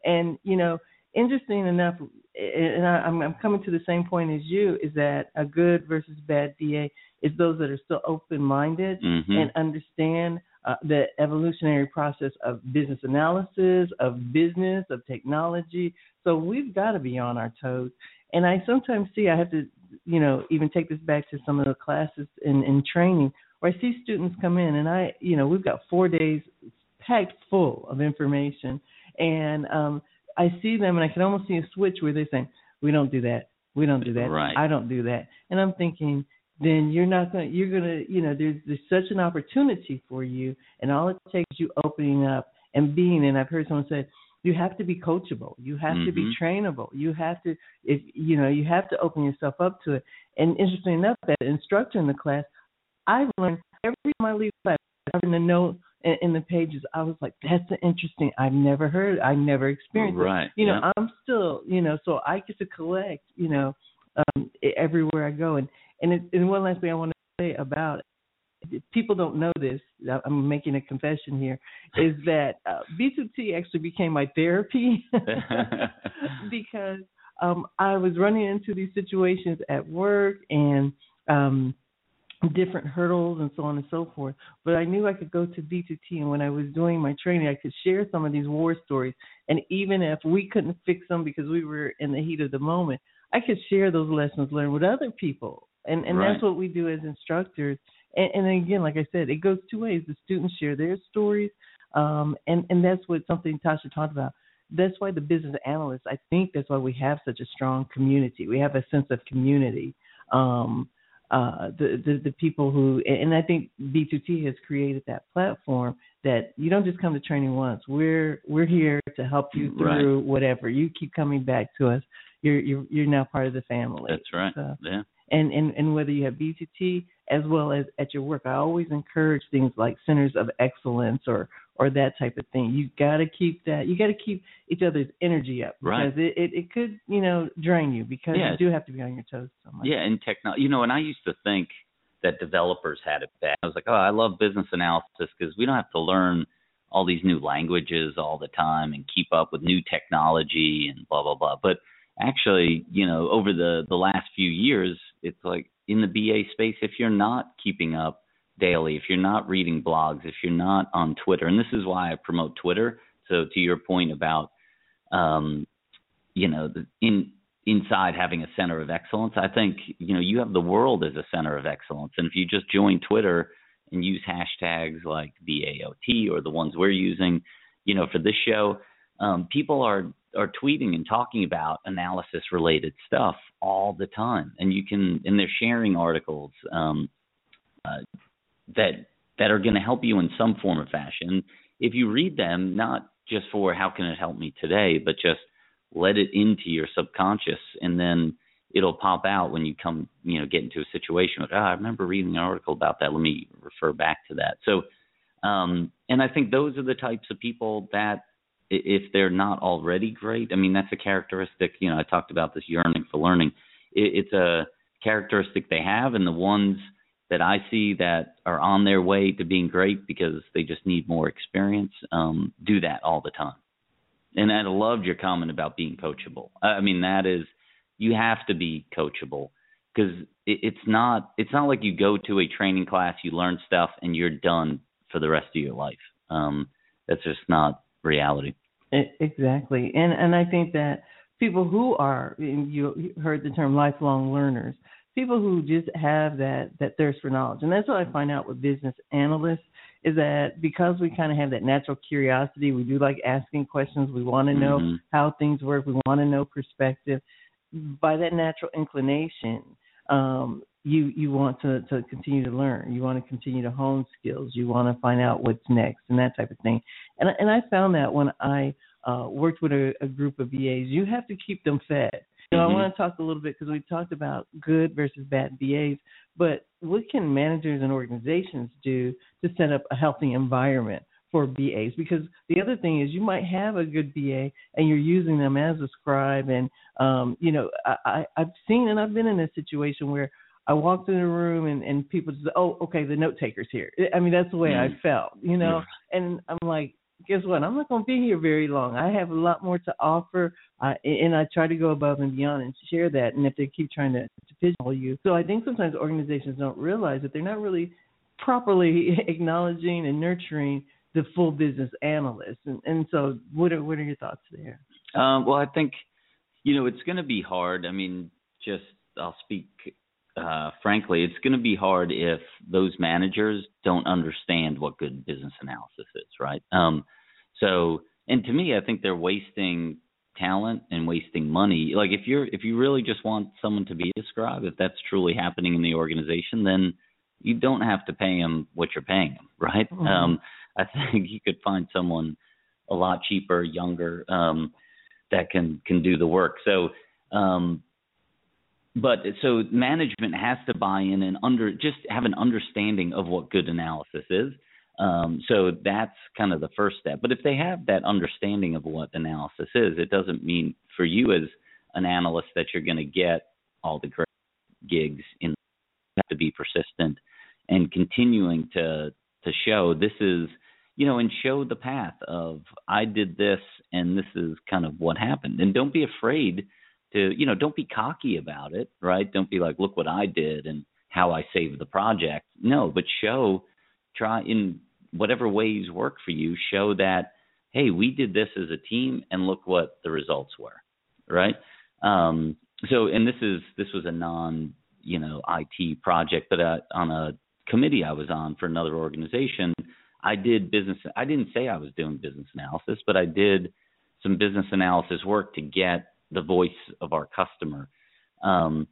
and you know interesting enough, and I, I'm I'm coming to the same point as you is that a good versus bad BA is those that are still open minded mm-hmm. and understand uh, the evolutionary process of business analysis, of business, of technology. So we've got to be on our toes. And I sometimes see I have to you know, even take this back to some of the classes in, in training where I see students come in and I, you know, we've got four days packed full of information and um I see them and I can almost see a switch where they're saying, We don't do that. We don't do that. Right. I don't do that. And I'm thinking, then you're not going to you're going to you know there's there's such an opportunity for you and all it takes is you opening up and being and I've heard someone say you have to be coachable you have mm-hmm. to be mm-hmm. trainable you have to if you know you have to open yourself up to it and interesting enough that instructor in the class i've learned every time i leave class having a note in, in the pages i was like that's interesting i've never heard i never experienced right it. you know yeah. i'm still you know so i get to collect you know um everywhere i go and and it, and one last thing i want to say about it people don't know this. I'm making a confession here. Is that uh, B2T actually became my therapy because um, I was running into these situations at work and um, different hurdles and so on and so forth. But I knew I could go to B2T, and when I was doing my training, I could share some of these war stories. And even if we couldn't fix them because we were in the heat of the moment, I could share those lessons learned with other people. And and right. that's what we do as instructors and, and again, like I said, it goes two ways. The students share their stories, um, and and that's what something Tasha talked about. That's why the business analysts, I think, that's why we have such a strong community. We have a sense of community. Um, uh, the, the the people who, and I think B2T has created that platform that you don't just come to training once. We're we're here to help you through right. whatever. You keep coming back to us. You're you're you're now part of the family. That's right. So, yeah. And, and and whether you have B2T as well as at your work. I always encourage things like centers of excellence or or that type of thing. You got to keep that. You got to keep each other's energy up right. because it, it it could you know drain you because yeah. you do have to be on your toes so much. Yeah, and technology. You know, and I used to think that developers had it bad. I was like, oh, I love business analysis because we don't have to learn all these new languages all the time and keep up with new technology and blah blah blah. But actually, you know, over the the last few years, it's like in the BA space, if you're not keeping up daily, if you're not reading blogs, if you're not on Twitter, and this is why I promote Twitter. So to your point about, um, you know, the, in inside having a center of excellence, I think you know you have the world as a center of excellence, and if you just join Twitter and use hashtags like BAOT or the ones we're using, you know, for this show, um, people are are tweeting and talking about analysis related stuff all the time, and you can and they're sharing articles um, uh, that that are going to help you in some form or fashion. If you read them, not just for how can it help me today, but just let it into your subconscious, and then it'll pop out when you come, you know, get into a situation. Like, oh, I remember reading an article about that. Let me refer back to that. So, um, and I think those are the types of people that if they're not already great, I mean, that's a characteristic. You know, I talked about this yearning for learning. It, it's a characteristic they have, and the ones that I see that are on their way to being great because they just need more experience um, do that all the time. And I loved your comment about being coachable. I mean, that is you have to be coachable because it, it's not it's not like you go to a training class, you learn stuff, and you're done for the rest of your life. Um, that's just not reality. Exactly, and and I think that people who are you heard the term lifelong learners, people who just have that that thirst for knowledge, and that's what I find out with business analysts is that because we kind of have that natural curiosity, we do like asking questions. We want to know mm-hmm. how things work. We want to know perspective. By that natural inclination, um, you you want to to continue to learn. You want to continue to hone skills. You want to find out what's next and that type of thing. And and I found that when I uh, worked with a, a group of BAs, you have to keep them fed. You know, mm-hmm. I want to talk a little bit because we talked about good versus bad BAs, but what can managers and organizations do to set up a healthy environment for BAs? Because the other thing is, you might have a good BA and you're using them as a scribe, and um, you know, I, I, I've seen and I've been in a situation where I walked in the room and, and people just, oh, okay, the note taker's here. I mean, that's the way mm. I felt, you know. Yeah. And I'm like, guess what? I'm not going to be here very long. I have a lot more to offer, uh, and I try to go above and beyond and share that. And if they keep trying to, to pigeonhole you, so I think sometimes organizations don't realize that they're not really properly acknowledging and nurturing the full business analyst. And, and so, what are what are your thoughts there? Um, well, I think you know it's going to be hard. I mean, just I'll speak uh, frankly, it's going to be hard if those managers don't understand what good business analysis is, right? Um, so, and to me, I think they're wasting talent and wasting money. Like if you're if you really just want someone to be a scribe, if that's truly happening in the organization, then you don't have to pay them what you're paying them, right? Mm-hmm. Um, I think you could find someone a lot cheaper, younger, um, that can can do the work. So um, but so management has to buy in and under just have an understanding of what good analysis is. Um, so that's kind of the first step. But if they have that understanding of what analysis is, it doesn't mean for you as an analyst that you're going to get all the great gigs. In you have to be persistent and continuing to to show this is you know and show the path of I did this and this is kind of what happened. And don't be afraid to you know don't be cocky about it right? Don't be like look what i did and how i saved the project. No but show try in whatever ways work for you show that hey we did this as a team and look what the results were right? Um so and this is this was a non you know IT project but uh, on a committee I was on for another organization I did business I didn't say I was doing business analysis but I did some business analysis work to get the voice of our customer. Um,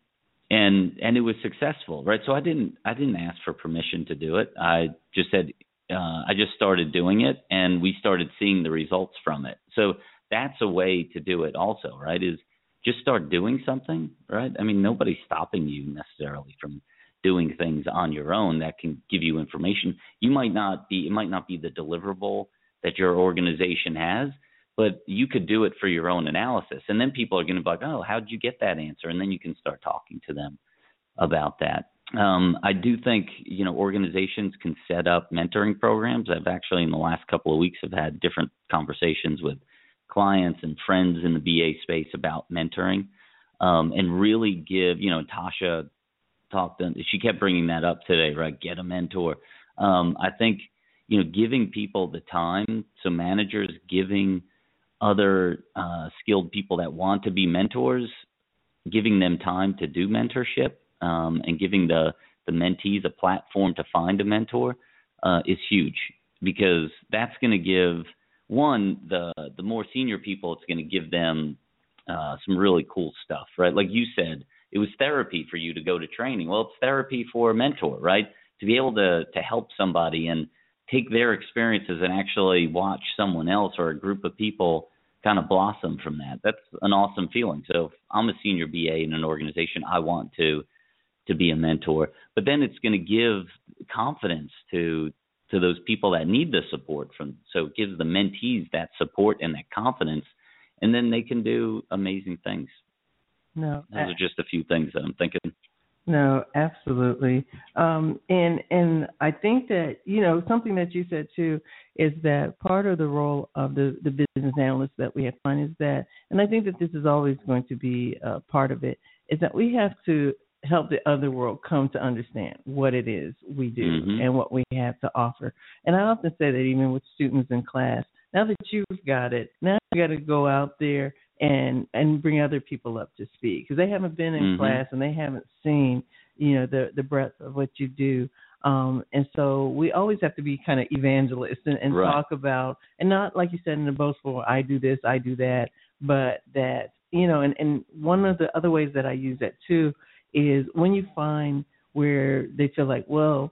and and it was successful, right? So I didn't I didn't ask for permission to do it. I just said uh, I just started doing it, and we started seeing the results from it. So that's a way to do it, also, right? Is just start doing something, right? I mean, nobody's stopping you necessarily from doing things on your own that can give you information. You might not be it might not be the deliverable that your organization has, but you could do it for your own analysis. And then people are going to be like, oh, how did you get that answer? And then you can start talking to them about that. Um, I do think you know organizations can set up mentoring programs. I've actually in the last couple of weeks have had different conversations with clients and friends in the BA space about mentoring, um, and really give you know Tasha talked, she kept bringing that up today, right? Get a mentor. Um, I think you know, giving people the time, so managers giving other uh, skilled people that want to be mentors, giving them time to do mentorship, um, and giving the the mentees a platform to find a mentor uh, is huge because that's going to give one the the more senior people it's going to give them uh, some really cool stuff, right? Like you said, it was therapy for you to go to training. Well, it's therapy for a mentor, right? To be able to to help somebody and take their experiences and actually watch someone else or a group of people kind of blossom from that. That's an awesome feeling. So if I'm a senior BA in an organization, I want to to be a mentor. But then it's going to give confidence to to those people that need the support from so it gives the mentees that support and that confidence and then they can do amazing things. No. Those are just a few things that I'm thinking. No, absolutely. Um, and and I think that you know something that you said too is that part of the role of the the business analyst that we have found is that, and I think that this is always going to be a part of it, is that we have to help the other world come to understand what it is we do mm-hmm. and what we have to offer. And I often say that even with students in class, now that you've got it, now you got to go out there and and bring other people up to speed because they haven't been in mm-hmm. class and they haven't seen you know the the breadth of what you do. Um, and so we always have to be kind of evangelists and, and right. talk about, and not like you said in the boastful, I do this, I do that, but that you know, and and one of the other ways that I use that too is when you find where they feel like, well,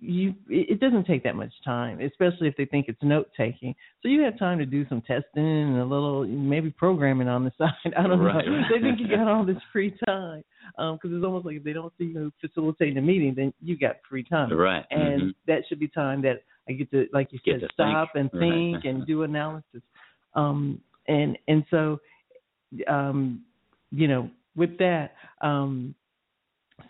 you it doesn't take that much time, especially if they think it's note taking. So you have time to do some testing and a little maybe programming on the side. I don't right. know. They think you got all this free time because um, it's almost like if they don't see you facilitating a meeting, then you got free time. Right. And mm-hmm. that should be time that I get to, like you get said, stop think. and think right. and do analysis. Um, and and so, um, you know, with that. Um,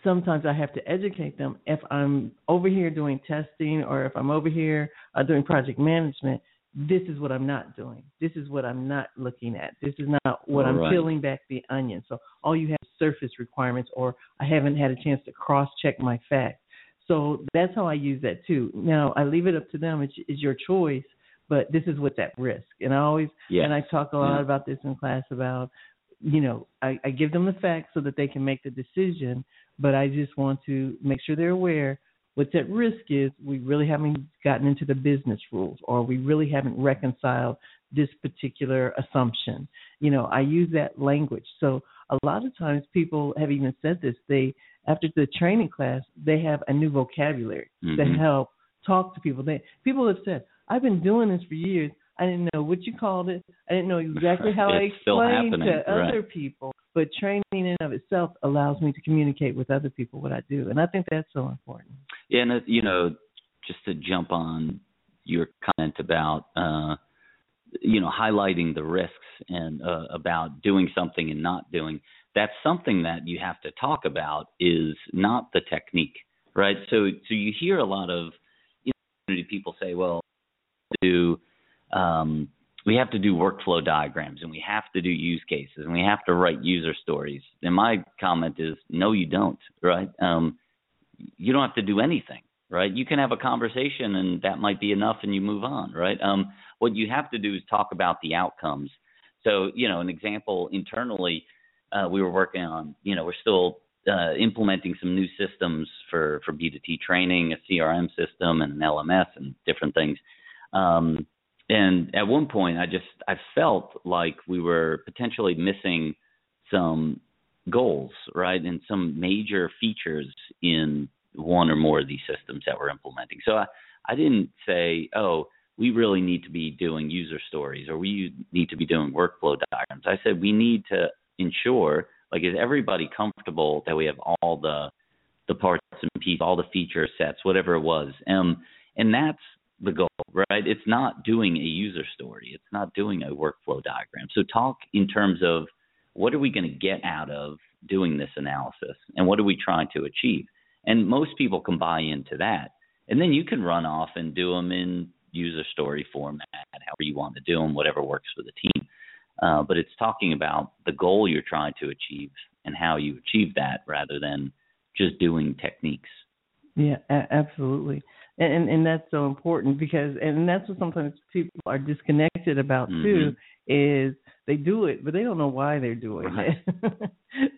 sometimes I have to educate them if I'm over here doing testing or if I'm over here uh, doing project management. This is what I'm not doing. This is what I'm not looking at. This is not what I'm right. peeling back the onion. So all you have is surface requirements, or I haven't had a chance to cross check my facts. So that's how I use that too. Now I leave it up to them. It's, it's your choice, but this is what's at risk. And I always yes. and I talk a lot yeah. about this in class about you know I, I give them the facts so that they can make the decision but I just want to make sure they're aware what's at risk is we really haven't gotten into the business rules or we really haven't reconciled this particular assumption. You know, I use that language. So a lot of times people have even said this. They after the training class, they have a new vocabulary mm-hmm. to help talk to people. They people have said, I've been doing this for years. I didn't know what you called it. I didn't know exactly how I explained to right. other people. But training in of itself allows me to communicate with other people what I do, and I think that's so important. Yeah, and you know, just to jump on your comment about uh, you know highlighting the risks and uh, about doing something and not doing that's something that you have to talk about is not the technique right so so you hear a lot of you know, people say well do um, we have to do workflow diagrams and we have to do use cases and we have to write user stories. And my comment is, no, you don't, right? Um, you don't have to do anything, right? You can have a conversation and that might be enough and you move on, right? Um, what you have to do is talk about the outcomes. So, you know, an example internally, uh, we were working on, you know, we're still uh, implementing some new systems for, for B2T training, a CRM system and an LMS and different things. Um, and at one point i just i felt like we were potentially missing some goals right? And some major features in one or more of these systems that we're implementing. So i i didn't say oh we really need to be doing user stories or we need to be doing workflow diagrams. I said we need to ensure like is everybody comfortable that we have all the the parts and pieces all the feature sets whatever it was. Um and that's the goal, right? It's not doing a user story. It's not doing a workflow diagram. So talk in terms of what are we going to get out of doing this analysis and what are we trying to achieve? And most people can buy into that. And then you can run off and do them in user story format, however you want to do them, whatever works for the team. Uh, but it's talking about the goal you're trying to achieve and how you achieve that rather than just doing techniques. Yeah, a- absolutely. And, and and that's so important because and that's what sometimes people are disconnected about Mm-hmm. too is they do it but they don't know why they're doing Right. it.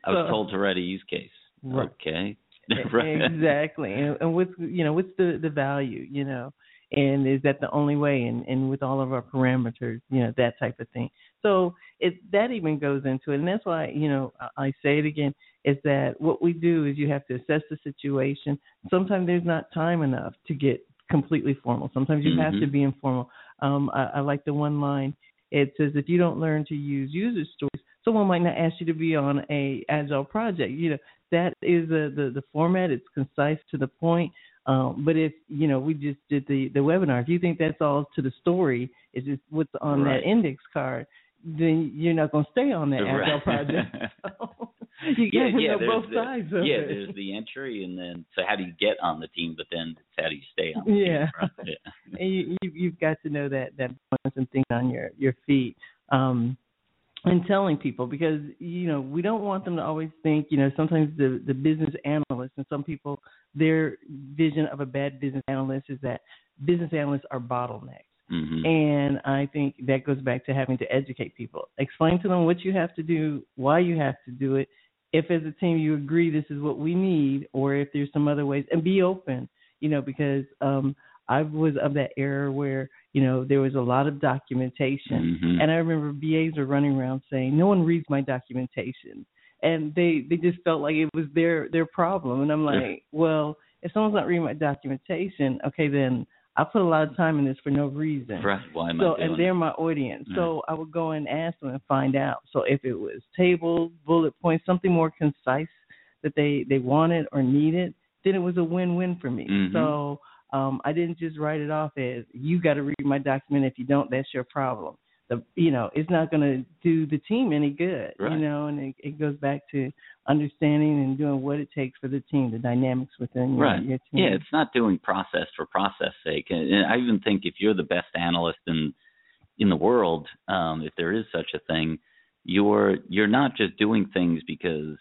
I was So- told to write a use case. Right. Okay. E- exactly and, and what's you know what's the the value you know and is that the only way and and with all of our parameters you know that type of thing so it that even goes into it and that's why you know I, I say it again is that what we do is you have to assess the situation. Sometimes there's not time enough to get completely formal. Sometimes you have Mhm. to be informal. Um I, I like the one line. It says if you don't learn to use user stories someone might not ask you to be on a agile project. You know that is the the, the format. It's concise to the point. Um, but if you know we just did the the webinar if you think that's all to the story is just what's on Right. that index card then you're not going to stay on that agile Right. project you yeah, got to yeah, know both the, sides of yeah, it there's the entry, and then so how do you get on the team? But then it's how do you stay on the Yeah. team? Yeah. and you, you you've got to know that that balance and think on your your feet um and telling people because you know we don't want them to always think you know sometimes the the business analysts and some people their vision of a bad business analyst is that business analysts are bottlenecks Mhm. and I think that goes back to having to educate people. Explain to them what you have to do, why you have to do it. If as a team you agree this is what we need, or if there's some other ways, and be open, you know, because um, I was of that era where, you know, there was a lot of documentation. Mhm. And I remember BAs were running around saying, No one reads my documentation. And they, they just felt like it was their their problem. And I'm Yeah. like, Well, if someone's not reading my documentation, okay then I put a lot of time in this for no reason. Right. Why am So I doing and they're my audience. Right. So I would go and ask them and find out. So if it was tables, bullet points, something more concise that they they wanted or needed, then it was a win-win for me. Mhm. So um I didn't just write it off as you got to read my document. If you don't, that's your problem. The you know it's not going to do the team any good. Right. You know, and it, it goes back to understanding and doing what it takes for the team, the dynamics within your, right. your team. Yeah, it's not doing process for process sake. And and I even think if you're the best analyst in in the world, um, if there is such a thing, you're you're not just doing things because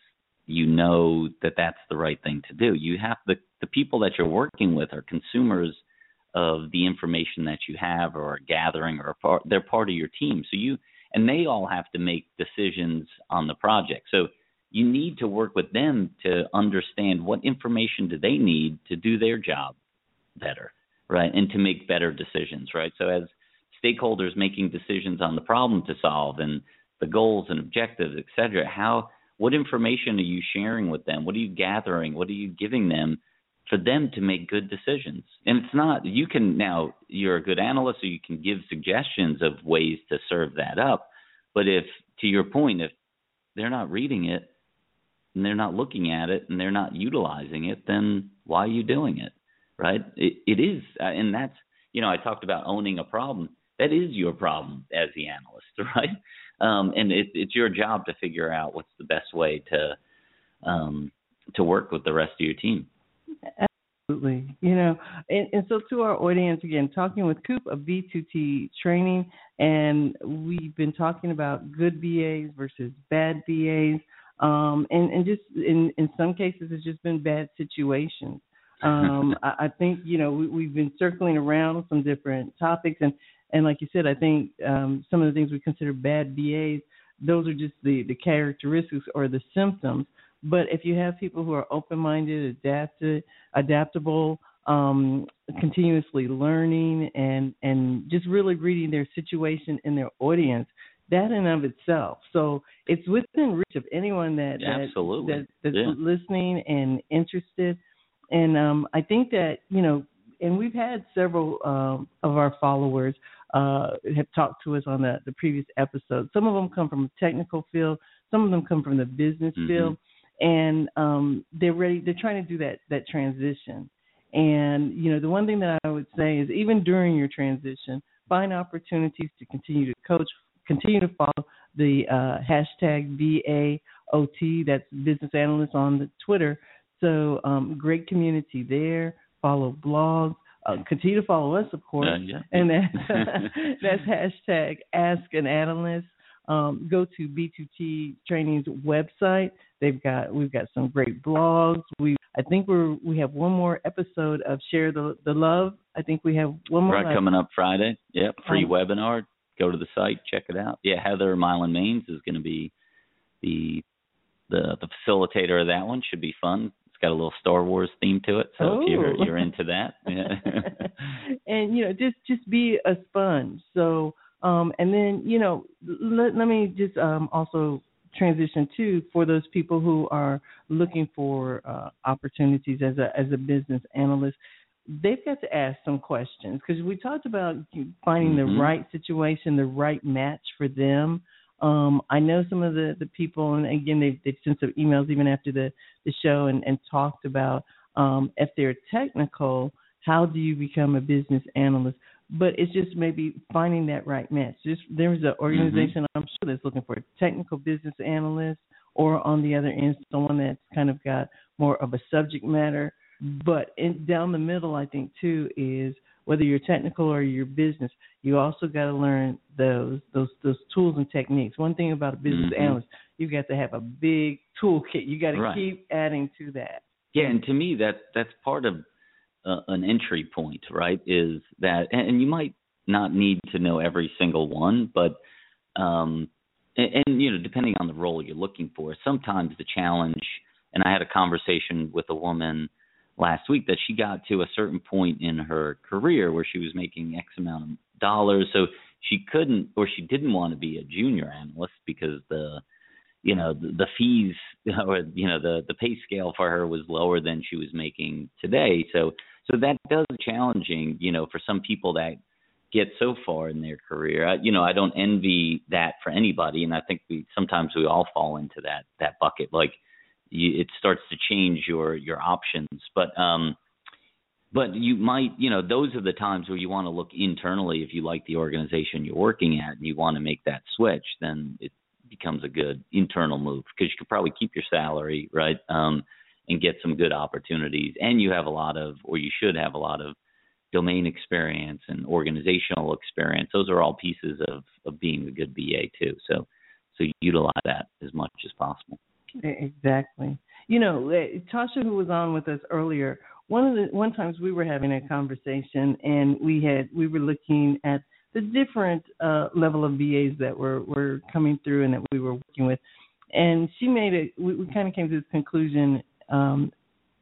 you know that that's the right thing to do. You have the the people that you're working with are consumers of the information that you have or are gathering or part, they're part of your team. So you and they all have to make decisions on the project. So you need to work with them to understand what information do they need to do their job better, right? And to make better decisions, right? So as stakeholders making decisions on the problem to solve and the goals and objectives, et cetera, how what information are you sharing with them? What are you gathering? What are you giving them for them to make good decisions? And it's not you can now you're a good analyst so you can give suggestions of ways to serve that up. But if to your point, if they're not reading it and they're not looking at it and they're not utilizing it, then why are you doing it? Right? It, it is, uh, and that's you know I talked about owning a problem. That is your problem as the analyst, right? Um, and it, it's your job to figure out what's the best way to um, to work with the rest of your team. Absolutely. You know, and, and so to our audience again, talking with Kupe of B2T training, and we've been talking about good BAs versus bad BAs, um, and and just in in some cases it's just been bad situations. Um, I, I think you know we, we've been circling around some different topics, and and like you said, I think um, some of the things we consider bad BAs, those are just the the characteristics or the symptoms. But if you have people who are open-minded, adapted, adaptable, um, continuously learning, and and just really reading their situation and their audience, that in of itself. So it's within reach of anyone that that, Absolutely. that that's Yeah. listening and interested. And um, I think that you know, and we've had several um, of our followers uh, have talked to us on the, the previous episode. Some of them come from a technical field, some of them come from the business Mhm. field, and um, they're ready. They're trying to do that that transition. And you know, the one thing that I would say is, even during your transition, find opportunities to continue to coach, continue to follow the uh, hashtag BAOT. That's business analyst on the Twitter. So um, great community there. Follow blogs. Uh, continue to follow us, of course. Uh, yeah. And that's, that's hashtag Ask an Analyst. Um, go to B2T Training's website. They've got we've got some great blogs. We I think we're we have one more episode of Share the the Love. I think we have one more right coming up Friday. Yep, free Um, webinar. Go to the site, check it out. Yeah, Heather Mylan Maines is going to be the the the facilitator of that one. Should be fun. It's got a little Star Wars theme to it, so if you're Oh. you're into that, yeah. and you know just just be a sponge so um and then you know let, let me just um also transition to for those people who are looking for uh, opportunities as a as a business analyst they've got to ask some questions because we talked about finding Mhm. the right situation the right match for them um, I know some of the, the people, and again, they've, they've sent some emails even after the, the show and, and talked about um, if they're technical, how do you become a business analyst? But it's just maybe finding that right match. Just there's an organization I'm sure that's looking for a technical business analyst, or on the other end, someone that's kind of got more of a subject matter. But in, down the middle, I think too is whether you're technical or you're business, you also got to learn those those those tools and techniques. One thing about a business Mhm. analyst, you've got to have a big toolkit. You got to Right. keep adding to that. Yeah, and to me that that's part of uh, an entry point, right? Is that and, you might not need to know every single one, but um and, and you know, depending on the role you're looking for, sometimes the challenge and I had a conversation with a woman last week that she got to a certain point in her career where she was making X amount of dollars, so she couldn't or she didn't want to be a junior analyst because the you know the, the fees or you know the the pay scale for her was lower than she was making today so so that does challenging you know for some people that get so far in their career. I, you know i don't envy that for anybody and i think we sometimes we all fall into that that bucket. Like you, it starts to change your your options. But um but you might you know those are the times where you want to look internally. If you like the organization you're working at and you want to make that switch then it becomes a good internal move because you could probably keep your salary right? Um and get some good opportunities and you have a lot of or you should have a lot of domain experience and organizational experience those are all pieces of of being a good BA too so so utilize that as much as possible Exactly. You know, eh, Tasha, who was on with us earlier, one of the one times we were having a conversation, and we had we were looking at the different uh, level of BAs that were were coming through and that we were working with, and she made it. We, we kind of came to this conclusion, um,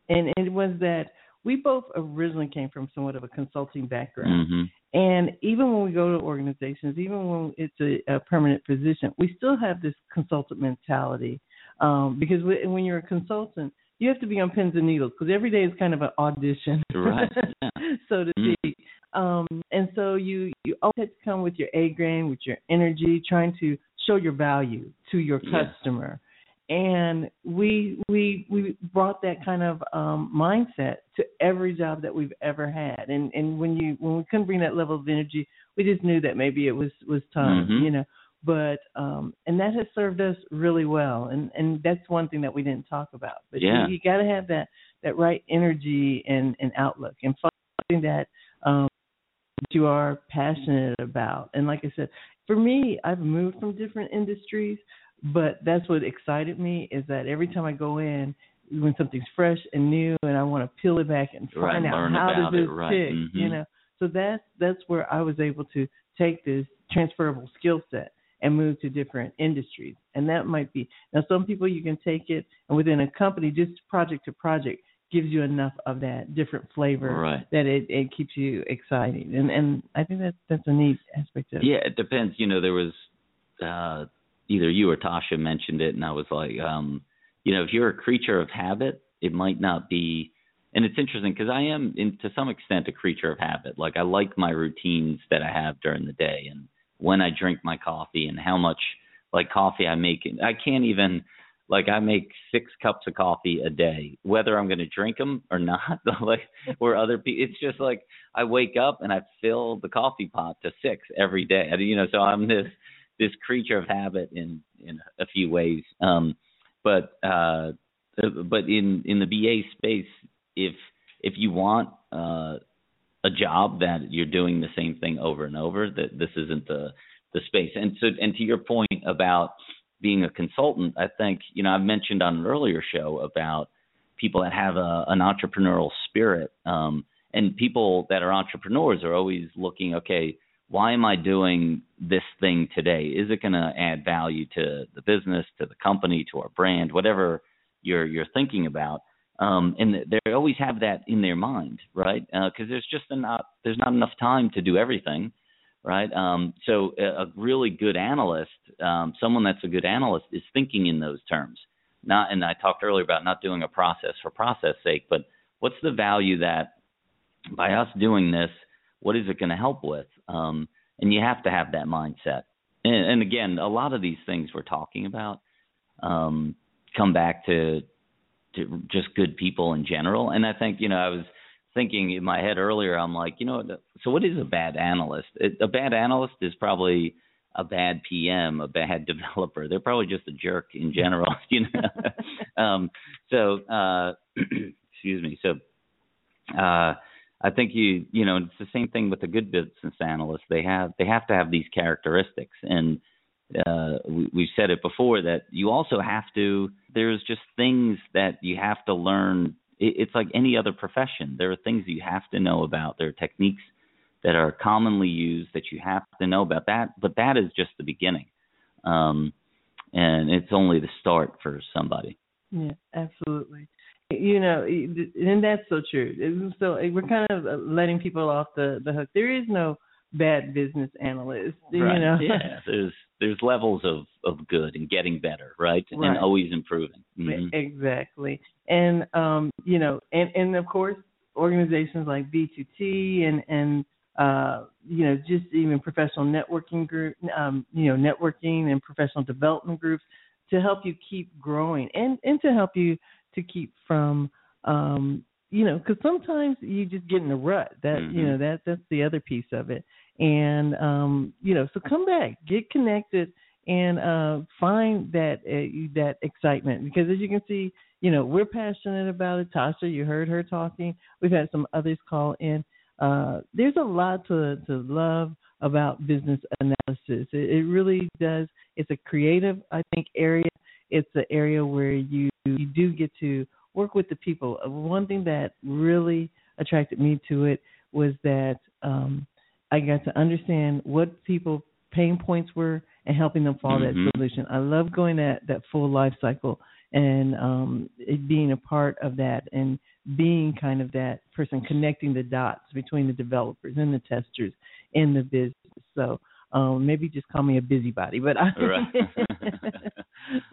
and it was that we both originally came from somewhat of a consulting background. hmm And even when we go to organizations, even when it's a, a permanent position, we still have this consultant mentality. Um, because we, when you're a consultant, you have to be on pins and needles because every day is kind of an audition, Right, so to Mm. speak. Um, and so you you always have to come with your A game, with your energy, trying to show your value to your Yeah. customer. And we we we brought that kind of um, mindset to every job that we've ever had. And and when you when we couldn't bring that level of energy, we just knew that maybe it was was time, Mhm. you know. But um, and that has served us really well. And and that's one thing that we didn't talk about. But Yeah. you, you got to have that that right energy and and outlook and finding that um, that you are passionate about. And like I said, for me, I've moved from different industries, but that's what excited me is that every time I go in, when something's fresh and new, and I want to peel it back and Right, find out how does it, this right, tick, mhm. you know. So that's that's where I was able to take this transferable skill set and move to different industries. And that might be now some people you can take it and within a company just project to project gives you enough of that different flavor Right. that it, it keeps you excited. And and I think that's that's a neat aspect of it. Yeah, it depends. You know, there was uh either you or Tasha mentioned it and I was like, um, you know, if you're a creature of habit, it might not be and it's interesting because I am in to some extent a creature of habit. Like I like my routines that I have during the day and when I drink my coffee and how much like coffee I make. I can't even like I make six cups of coffee a day, whether I'm going to drink them or not. like where other people, it's just like I wake up and I fill the coffee pot to six every day. You know, so I'm this this creature of habit in in a few ways. Um, but uh, but in in the BA space, if if you want uh, a job that you're doing the same thing over and over, that this isn't the the space. And so and to your point about being a consultant, I think you know I've mentioned on an earlier show about people that have a, an entrepreneurial spirit. Um, and people that are entrepreneurs are always looking, okay, why am I doing this thing today? Is it going to add value to the business, to the company, to our brand, whatever you're you're thinking about? Um, and they always have that in their mind, right? Because uh, there's just not there's not enough time to do everything, right? Um, so a, a really good analyst, um, someone that's a good analyst, is thinking in those terms. Not, and I talked earlier about not doing a process for process sake, but what's the value that by us doing this, what is it going to help with? Um, and you have to have that mindset. And, and again, a lot of these things we're talking about um, come back to to just good people in general. And I think you know I was thinking in my head earlier. I'm like, you know, so what is a bad analyst? A bad analyst is probably a bad PM, a bad developer. They're probably just a jerk in general, you know. um, so, uh, excuse me. So, uh, I think you you know it's the same thing with the good business analyst. They have they have to have these characteristics, and uh, we, we've said it before that you also have to. There's just things that you have to learn. It, it's like any other profession. There are things you have to know about. There are techniques that are commonly used that you have to know about. That, but that is just the beginning, um, and it's only the start for somebody. Yeah, absolutely you know, and that's so true. So we're kind of uh, letting people off the the hook. There is no bad business analyst. You right. know, yeah. There's there's levels of of good and getting better, right? right. And always improving. Mm-hmm. Exactly. And um, you know, and and of course, organizations like B2T and and uh, you know, just even professional networking group, um, you know, networking and professional development groups to help you keep growing and and to help you to keep from um you know because sometimes you just get in a rut. That mm-hmm. you know that that's the other piece of it. And um you know so come back get connected and uh find that uh, that excitement. Because as you can see you know we're passionate about it. Tasha you heard her talking. We've had some others call in. Uh there's a lot to to love about business analysis. It, it really does. It's a creative i think area it's an area where you you do get to work with the people. Uh, one thing that really attracted me to it was that um, I got to understand what people pain points were and helping them follow mm-hmm. that solution. I love going that that full life cycle and um, it being a part of that and being kind of that person connecting the dots between the developers and the testers in the business. So um, maybe just call me a busybody, but I,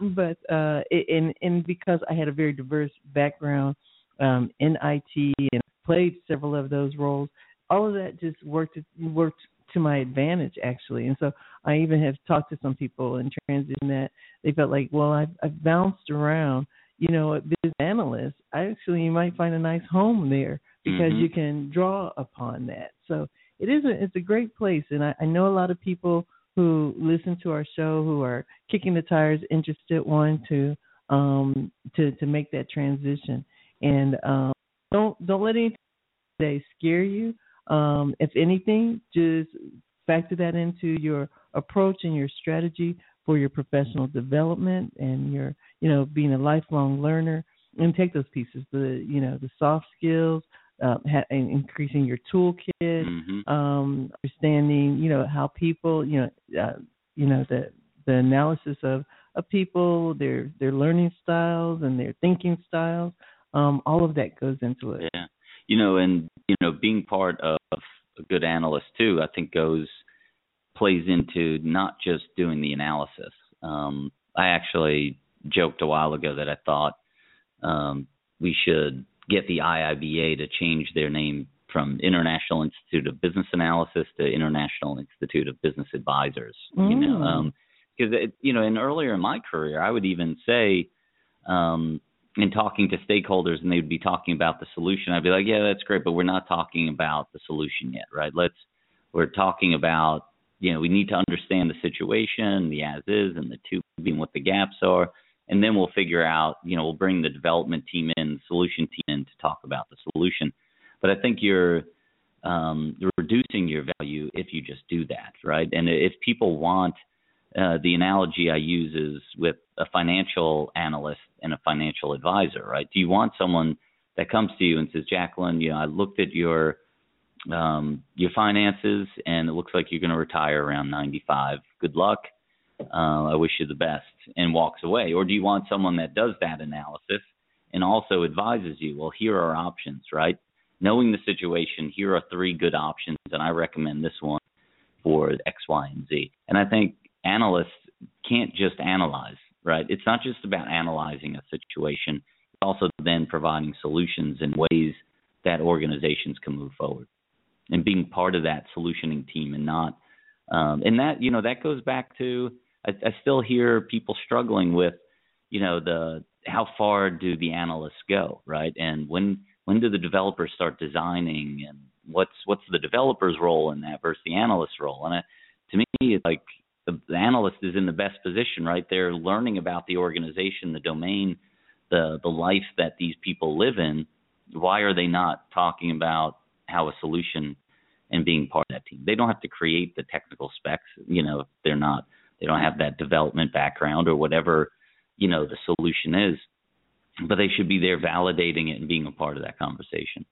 but uh, and and because I had a very diverse background um, in IT and played several of those roles, all of that just worked worked to my advantage actually. And so I even have talked to some people in transition that they felt like, well, I've, I've bounced around. You know, a business analyst, actually, you might find a nice home there because mm-hmm. you can draw upon that. So it is a it's a great place, and I, I know a lot of people who listen to our show who are kicking the tires, interested, wanting to um to to make that transition. And um, don't don't let anything scare you. Um, if anything, just factor that into your approach and your strategy for your professional development and your you know being a lifelong learner and take those pieces the you know the soft skills uh, ha- increasing your toolkit, mm-hmm. um, understanding, you know, how people, you know, uh, you know, the the analysis of of people, their their learning styles and their thinking styles. Um, all of that goes into it. Yeah, you know, and you know, being part of a good analyst too, I think goes plays into not just doing the analysis. Um, I actually joked a while ago that I thought um, we should get the IIBA to change their name from International Institute of Business Analysis to International Institute of Business Advisors. Mm. You know, um, because you know, in earlier in my career, I would even say, um, in talking to stakeholders, and they would be talking about the solution. I'd be like, yeah, that's great, but we're not talking about the solution yet, right? Let's we're talking about you know we need to understand the situation, the as is, and the two being what the gaps are and then we'll figure out, you know, we'll bring the development team in, solution team in to talk about the solution. But I think you're um, reducing your value if you just do that, right? And if people want uh, the analogy I use is with a financial analyst and a financial advisor, right? Do you want someone that comes to you and says, Jacqueline, you know, I looked at your um, your finances and it looks like you're going to retire around 95. Good luck. Uh, I wish you the best, and walks away. Or do you want someone that does that analysis and also advises you? Well, here are options, right? Knowing the situation, here are three good options, and I recommend this one for X, Y, and Z. And I think analysts can't just analyze, right? It's not just about analyzing a situation, it's also then providing solutions and ways that organizations can move forward and being part of that solutioning team and not um, and that you know that goes back to I, I still hear people struggling with you know the how far do the analysts go right? And when when do the developers start designing and what's what's the developer's role in that versus the analyst's role? And I, to me it's like the, the analyst is in the best position right? They're learning about the organization the domain the the life that these people live in. Why are they not talking about how a solution and being part of that team. They don't have to create the technical specs, you know, if they're not they don't have that development background or whatever, you know, the solution is. But they should be there validating it and being a part of that conversation.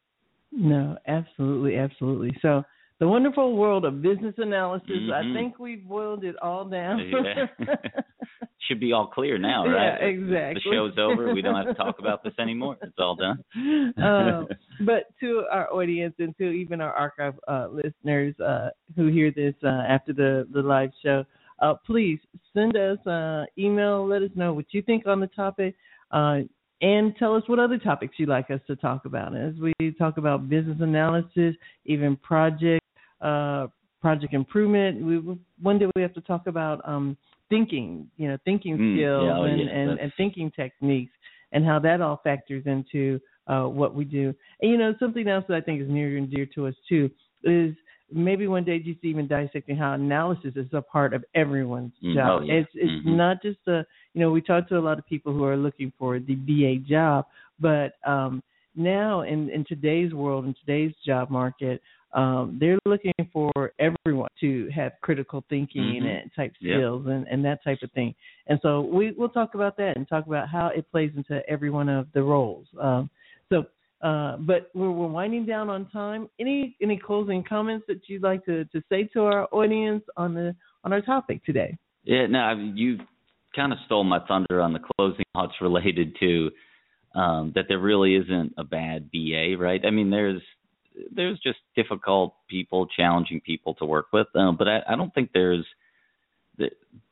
No, absolutely, absolutely. So the wonderful world of business analysis. Mm-hmm. I think we've boiled it all down. yeah. Should be all clear now, right? Yeah, exactly. The show's over. We don't have to talk about this anymore. It's all done. um, but to our audience and to even our archive uh, listeners uh, who hear this uh, after the the live show, uh, please send us an email. Let us know what you think on the topic. Uh, and tell us what other topics you'd like us to talk about as we talk about business analysis, even project uh, project improvement. We one day we have to talk about um, thinking, you know, thinking mm, skills yeah, oh, and, yes, and, and thinking techniques, and how that all factors into uh, what we do. And you know, something else that I think is near and dear to us too is maybe one day just even dissecting how analysis is a part of everyone's mm, job. oh, yeah. It's it's mm-hmm. not just a you know we talk to a lot of people who are looking for the BA job, but um, now in in today's world in today's job market, um, they're looking for everyone to have critical thinking mm-hmm. and type Yep. skills and, and that type of thing. And so we we'll talk about that and talk about how it plays into every one of the roles. Um, so, uh, but we're, we're winding down on time. Any any closing comments that you'd like to, to say to our audience on the on our topic today? Yeah, no, I mean, you kind of stole my thunder on the closing thoughts related to um, that there really isn't a bad BA, right? I mean, there's there's just difficult people, challenging people to work with, um, but I, I don't think there's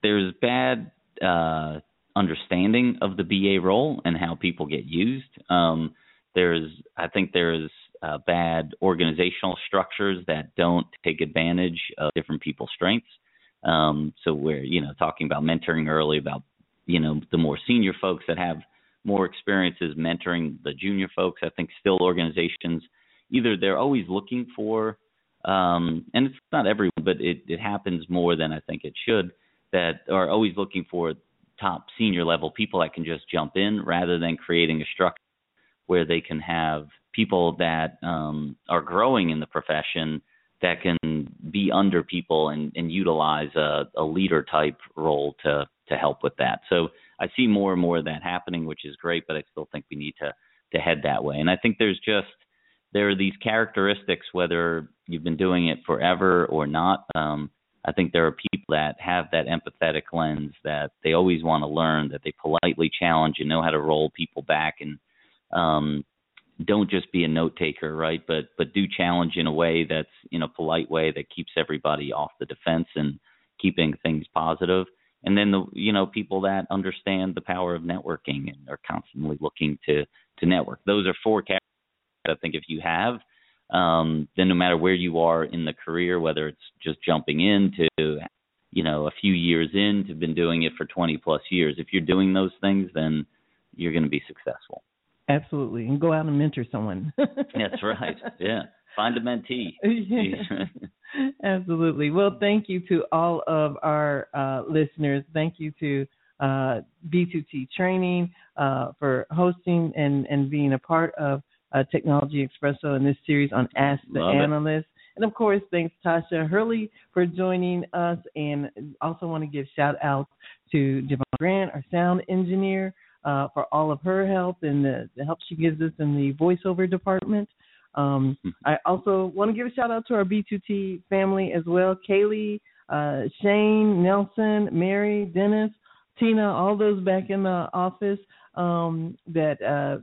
there's bad uh, understanding of the BA role and how people get used. Um, there's I think there's uh, bad organizational structures that don't take advantage of different people's strengths. Um, so we're you know talking about mentoring early about you know the more senior folks that have more experiences mentoring the junior folks. I think still organizations either they're always looking for um, and it's not everyone, but it, it happens more than I think it should, that are always looking for top senior level people that can just jump in rather than creating a structure where they can have people that um, are growing in the profession that can be under people and, and utilize a, a leader type role to to help with that. So I see more and more of that happening, which is great, but I still think we need to to head that way. And I think there's just there are these characteristics, whether you've been doing it forever or not. Um, I think there are people that have that empathetic lens that they always want to learn, that they politely challenge and know how to roll people back and um, don't just be a note taker, right? But but do challenge in a way that's in a polite way that keeps everybody off the defense and keeping things positive. And then the you know people that understand the power of networking and are constantly looking to to network. Those are four I think if you have, um, then no matter where you are in the career, whether it's just jumping into, you know, a few years in to been doing it for 20 plus years, if you're doing those things, then you're going to be successful. Absolutely, and go out and mentor someone. That's right. Yeah, find a mentee. Yeah. Absolutely. Well, thank you to all of our uh, listeners. Thank you to uh, B2T Training uh, for hosting and, and being a part of uh, Technology Expresso in this series on Ask the Love it. Analyst. And of course, thanks Tasha Hurley for joining us. And also want to give shout out to Devon Grant, our sound engineer, uh, for all of her help and the, the help she gives us in the voiceover department. Um, mm-hmm. I also want to give a shout out to our B2T family as well Kaylee, uh, Shane, Nelson, Mary, Dennis, Tina, all those back in the office um, that uh,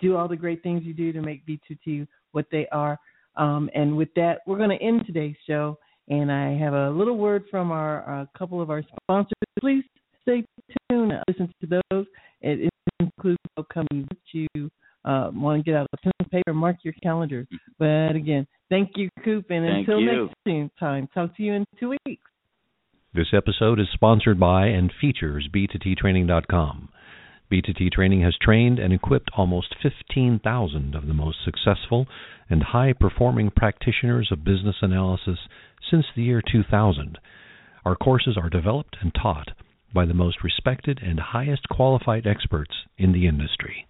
do all the great things you do to make B2T what they are. Um, and with that, we're going to end today's show. And I have a little word from our a couple of our sponsors. Please stay tuned, listen to those. It includes upcoming you uh, want to get out a pen and paper, mark your calendars. But again, thank you, Kupe, and thank until you. next time, talk to you in two weeks. This episode is sponsored by and features B2TTraining.com. B2T Training has trained and equipped almost 15,000 of the most successful and high performing practitioners of business analysis since the year 2000. Our courses are developed and taught by the most respected and highest qualified experts in the industry.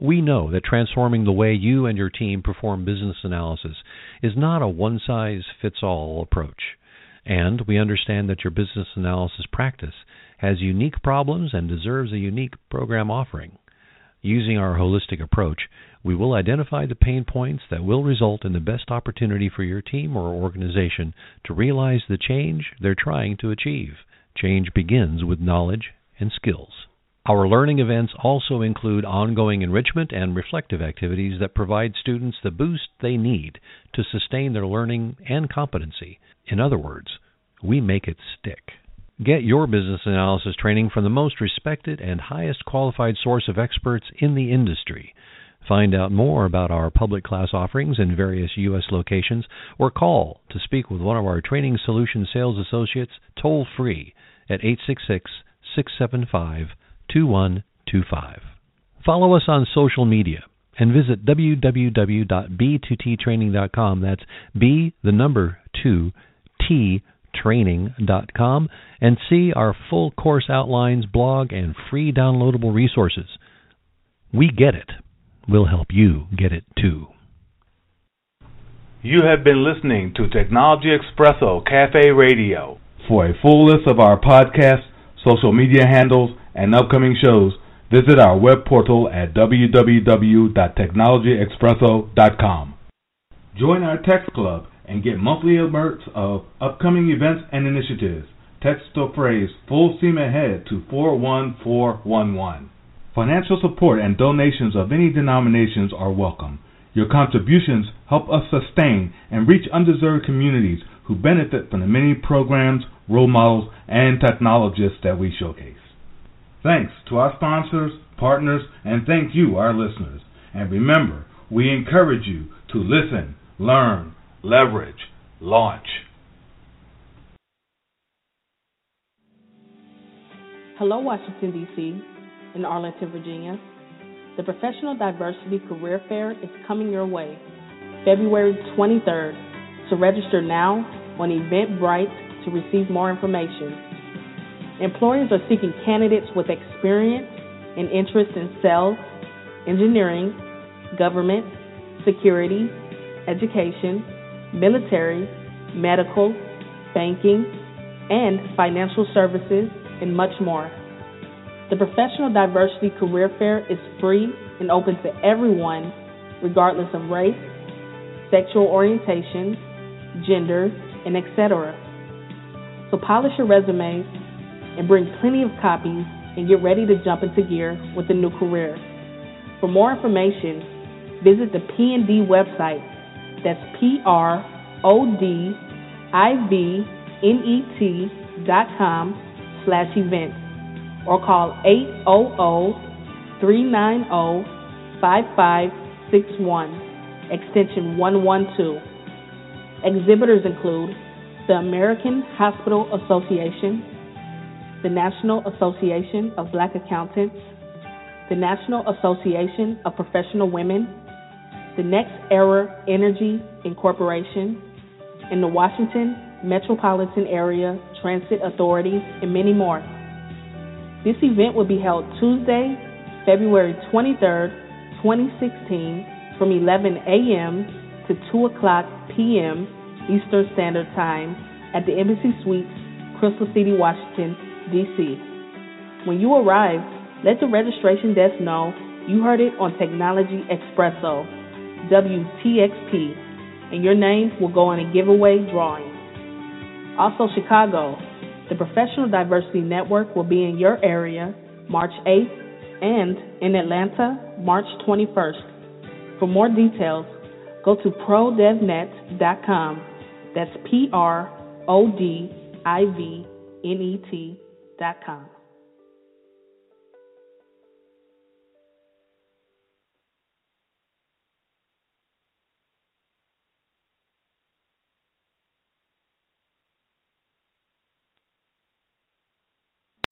We know that transforming the way you and your team perform business analysis is not a one size fits all approach. And we understand that your business analysis practice has unique problems and deserves a unique program offering. Using our holistic approach, we will identify the pain points that will result in the best opportunity for your team or organization to realize the change they're trying to achieve. Change begins with knowledge and skills. Our learning events also include ongoing enrichment and reflective activities that provide students the boost they need to sustain their learning and competency. In other words, we make it stick. Get your business analysis training from the most respected and highest qualified source of experts in the industry. Find out more about our public class offerings in various U.S. locations or call to speak with one of our Training Solution sales associates toll free at 866 675 2125. Follow us on social media and visit www.b2ttraining.com. That's B, the number 2, T, training.com and see our full course outlines, blog, and free downloadable resources. We get it. We'll help you get it too. You have been listening to Technology Expresso Cafe Radio. For a full list of our podcasts, social media handles, and upcoming shows, visit our web portal at www.technologyexpresso.com. Join our text club and get monthly alerts of upcoming events and initiatives. Text the phrase full steam ahead to 41411. Financial support and donations of any denominations are welcome. Your contributions help us sustain and reach undeserved communities who benefit from the many programs, role models, and technologists that we showcase. Thanks to our sponsors, partners, and thank you, our listeners. And remember, we encourage you to listen, learn, leverage, launch. Hello, Washington, D.C., and Arlington, Virginia. The Professional Diversity Career Fair is coming your way February 23rd. To register now on Eventbrite to receive more information. Employers are seeking candidates with experience and interest in sales, engineering, government, security, education, military, medical, banking, and financial services, and much more. The Professional Diversity Career Fair is free and open to everyone, regardless of race, sexual orientation, gender, and etc. So polish your resumes and bring plenty of copies and get ready to jump into gear with a new career. For more information, visit the P&D website. That's P R O D I V N E T dot com slash events or call 800 390 5561 extension 112. Exhibitors include the American Hospital Association, the National Association of Black Accountants, the National Association of Professional Women, the Next Era Energy Incorporation, and the Washington Metropolitan Area Transit Authority, and many more. This event will be held Tuesday, February 23rd, 2016, from 11 a.m. to 2 o'clock p.m. Eastern Standard Time at the Embassy Suites, Crystal City, Washington, D.C. When you arrive, let the registration desk know you heard it on Technology Expresso, WTXP, and your name will go in a giveaway drawing. Also, Chicago, the Professional Diversity Network will be in your area March 8th and in Atlanta March 21st. For more details, go to prodivnet.com. That's P R O D I V N E T dot T.com.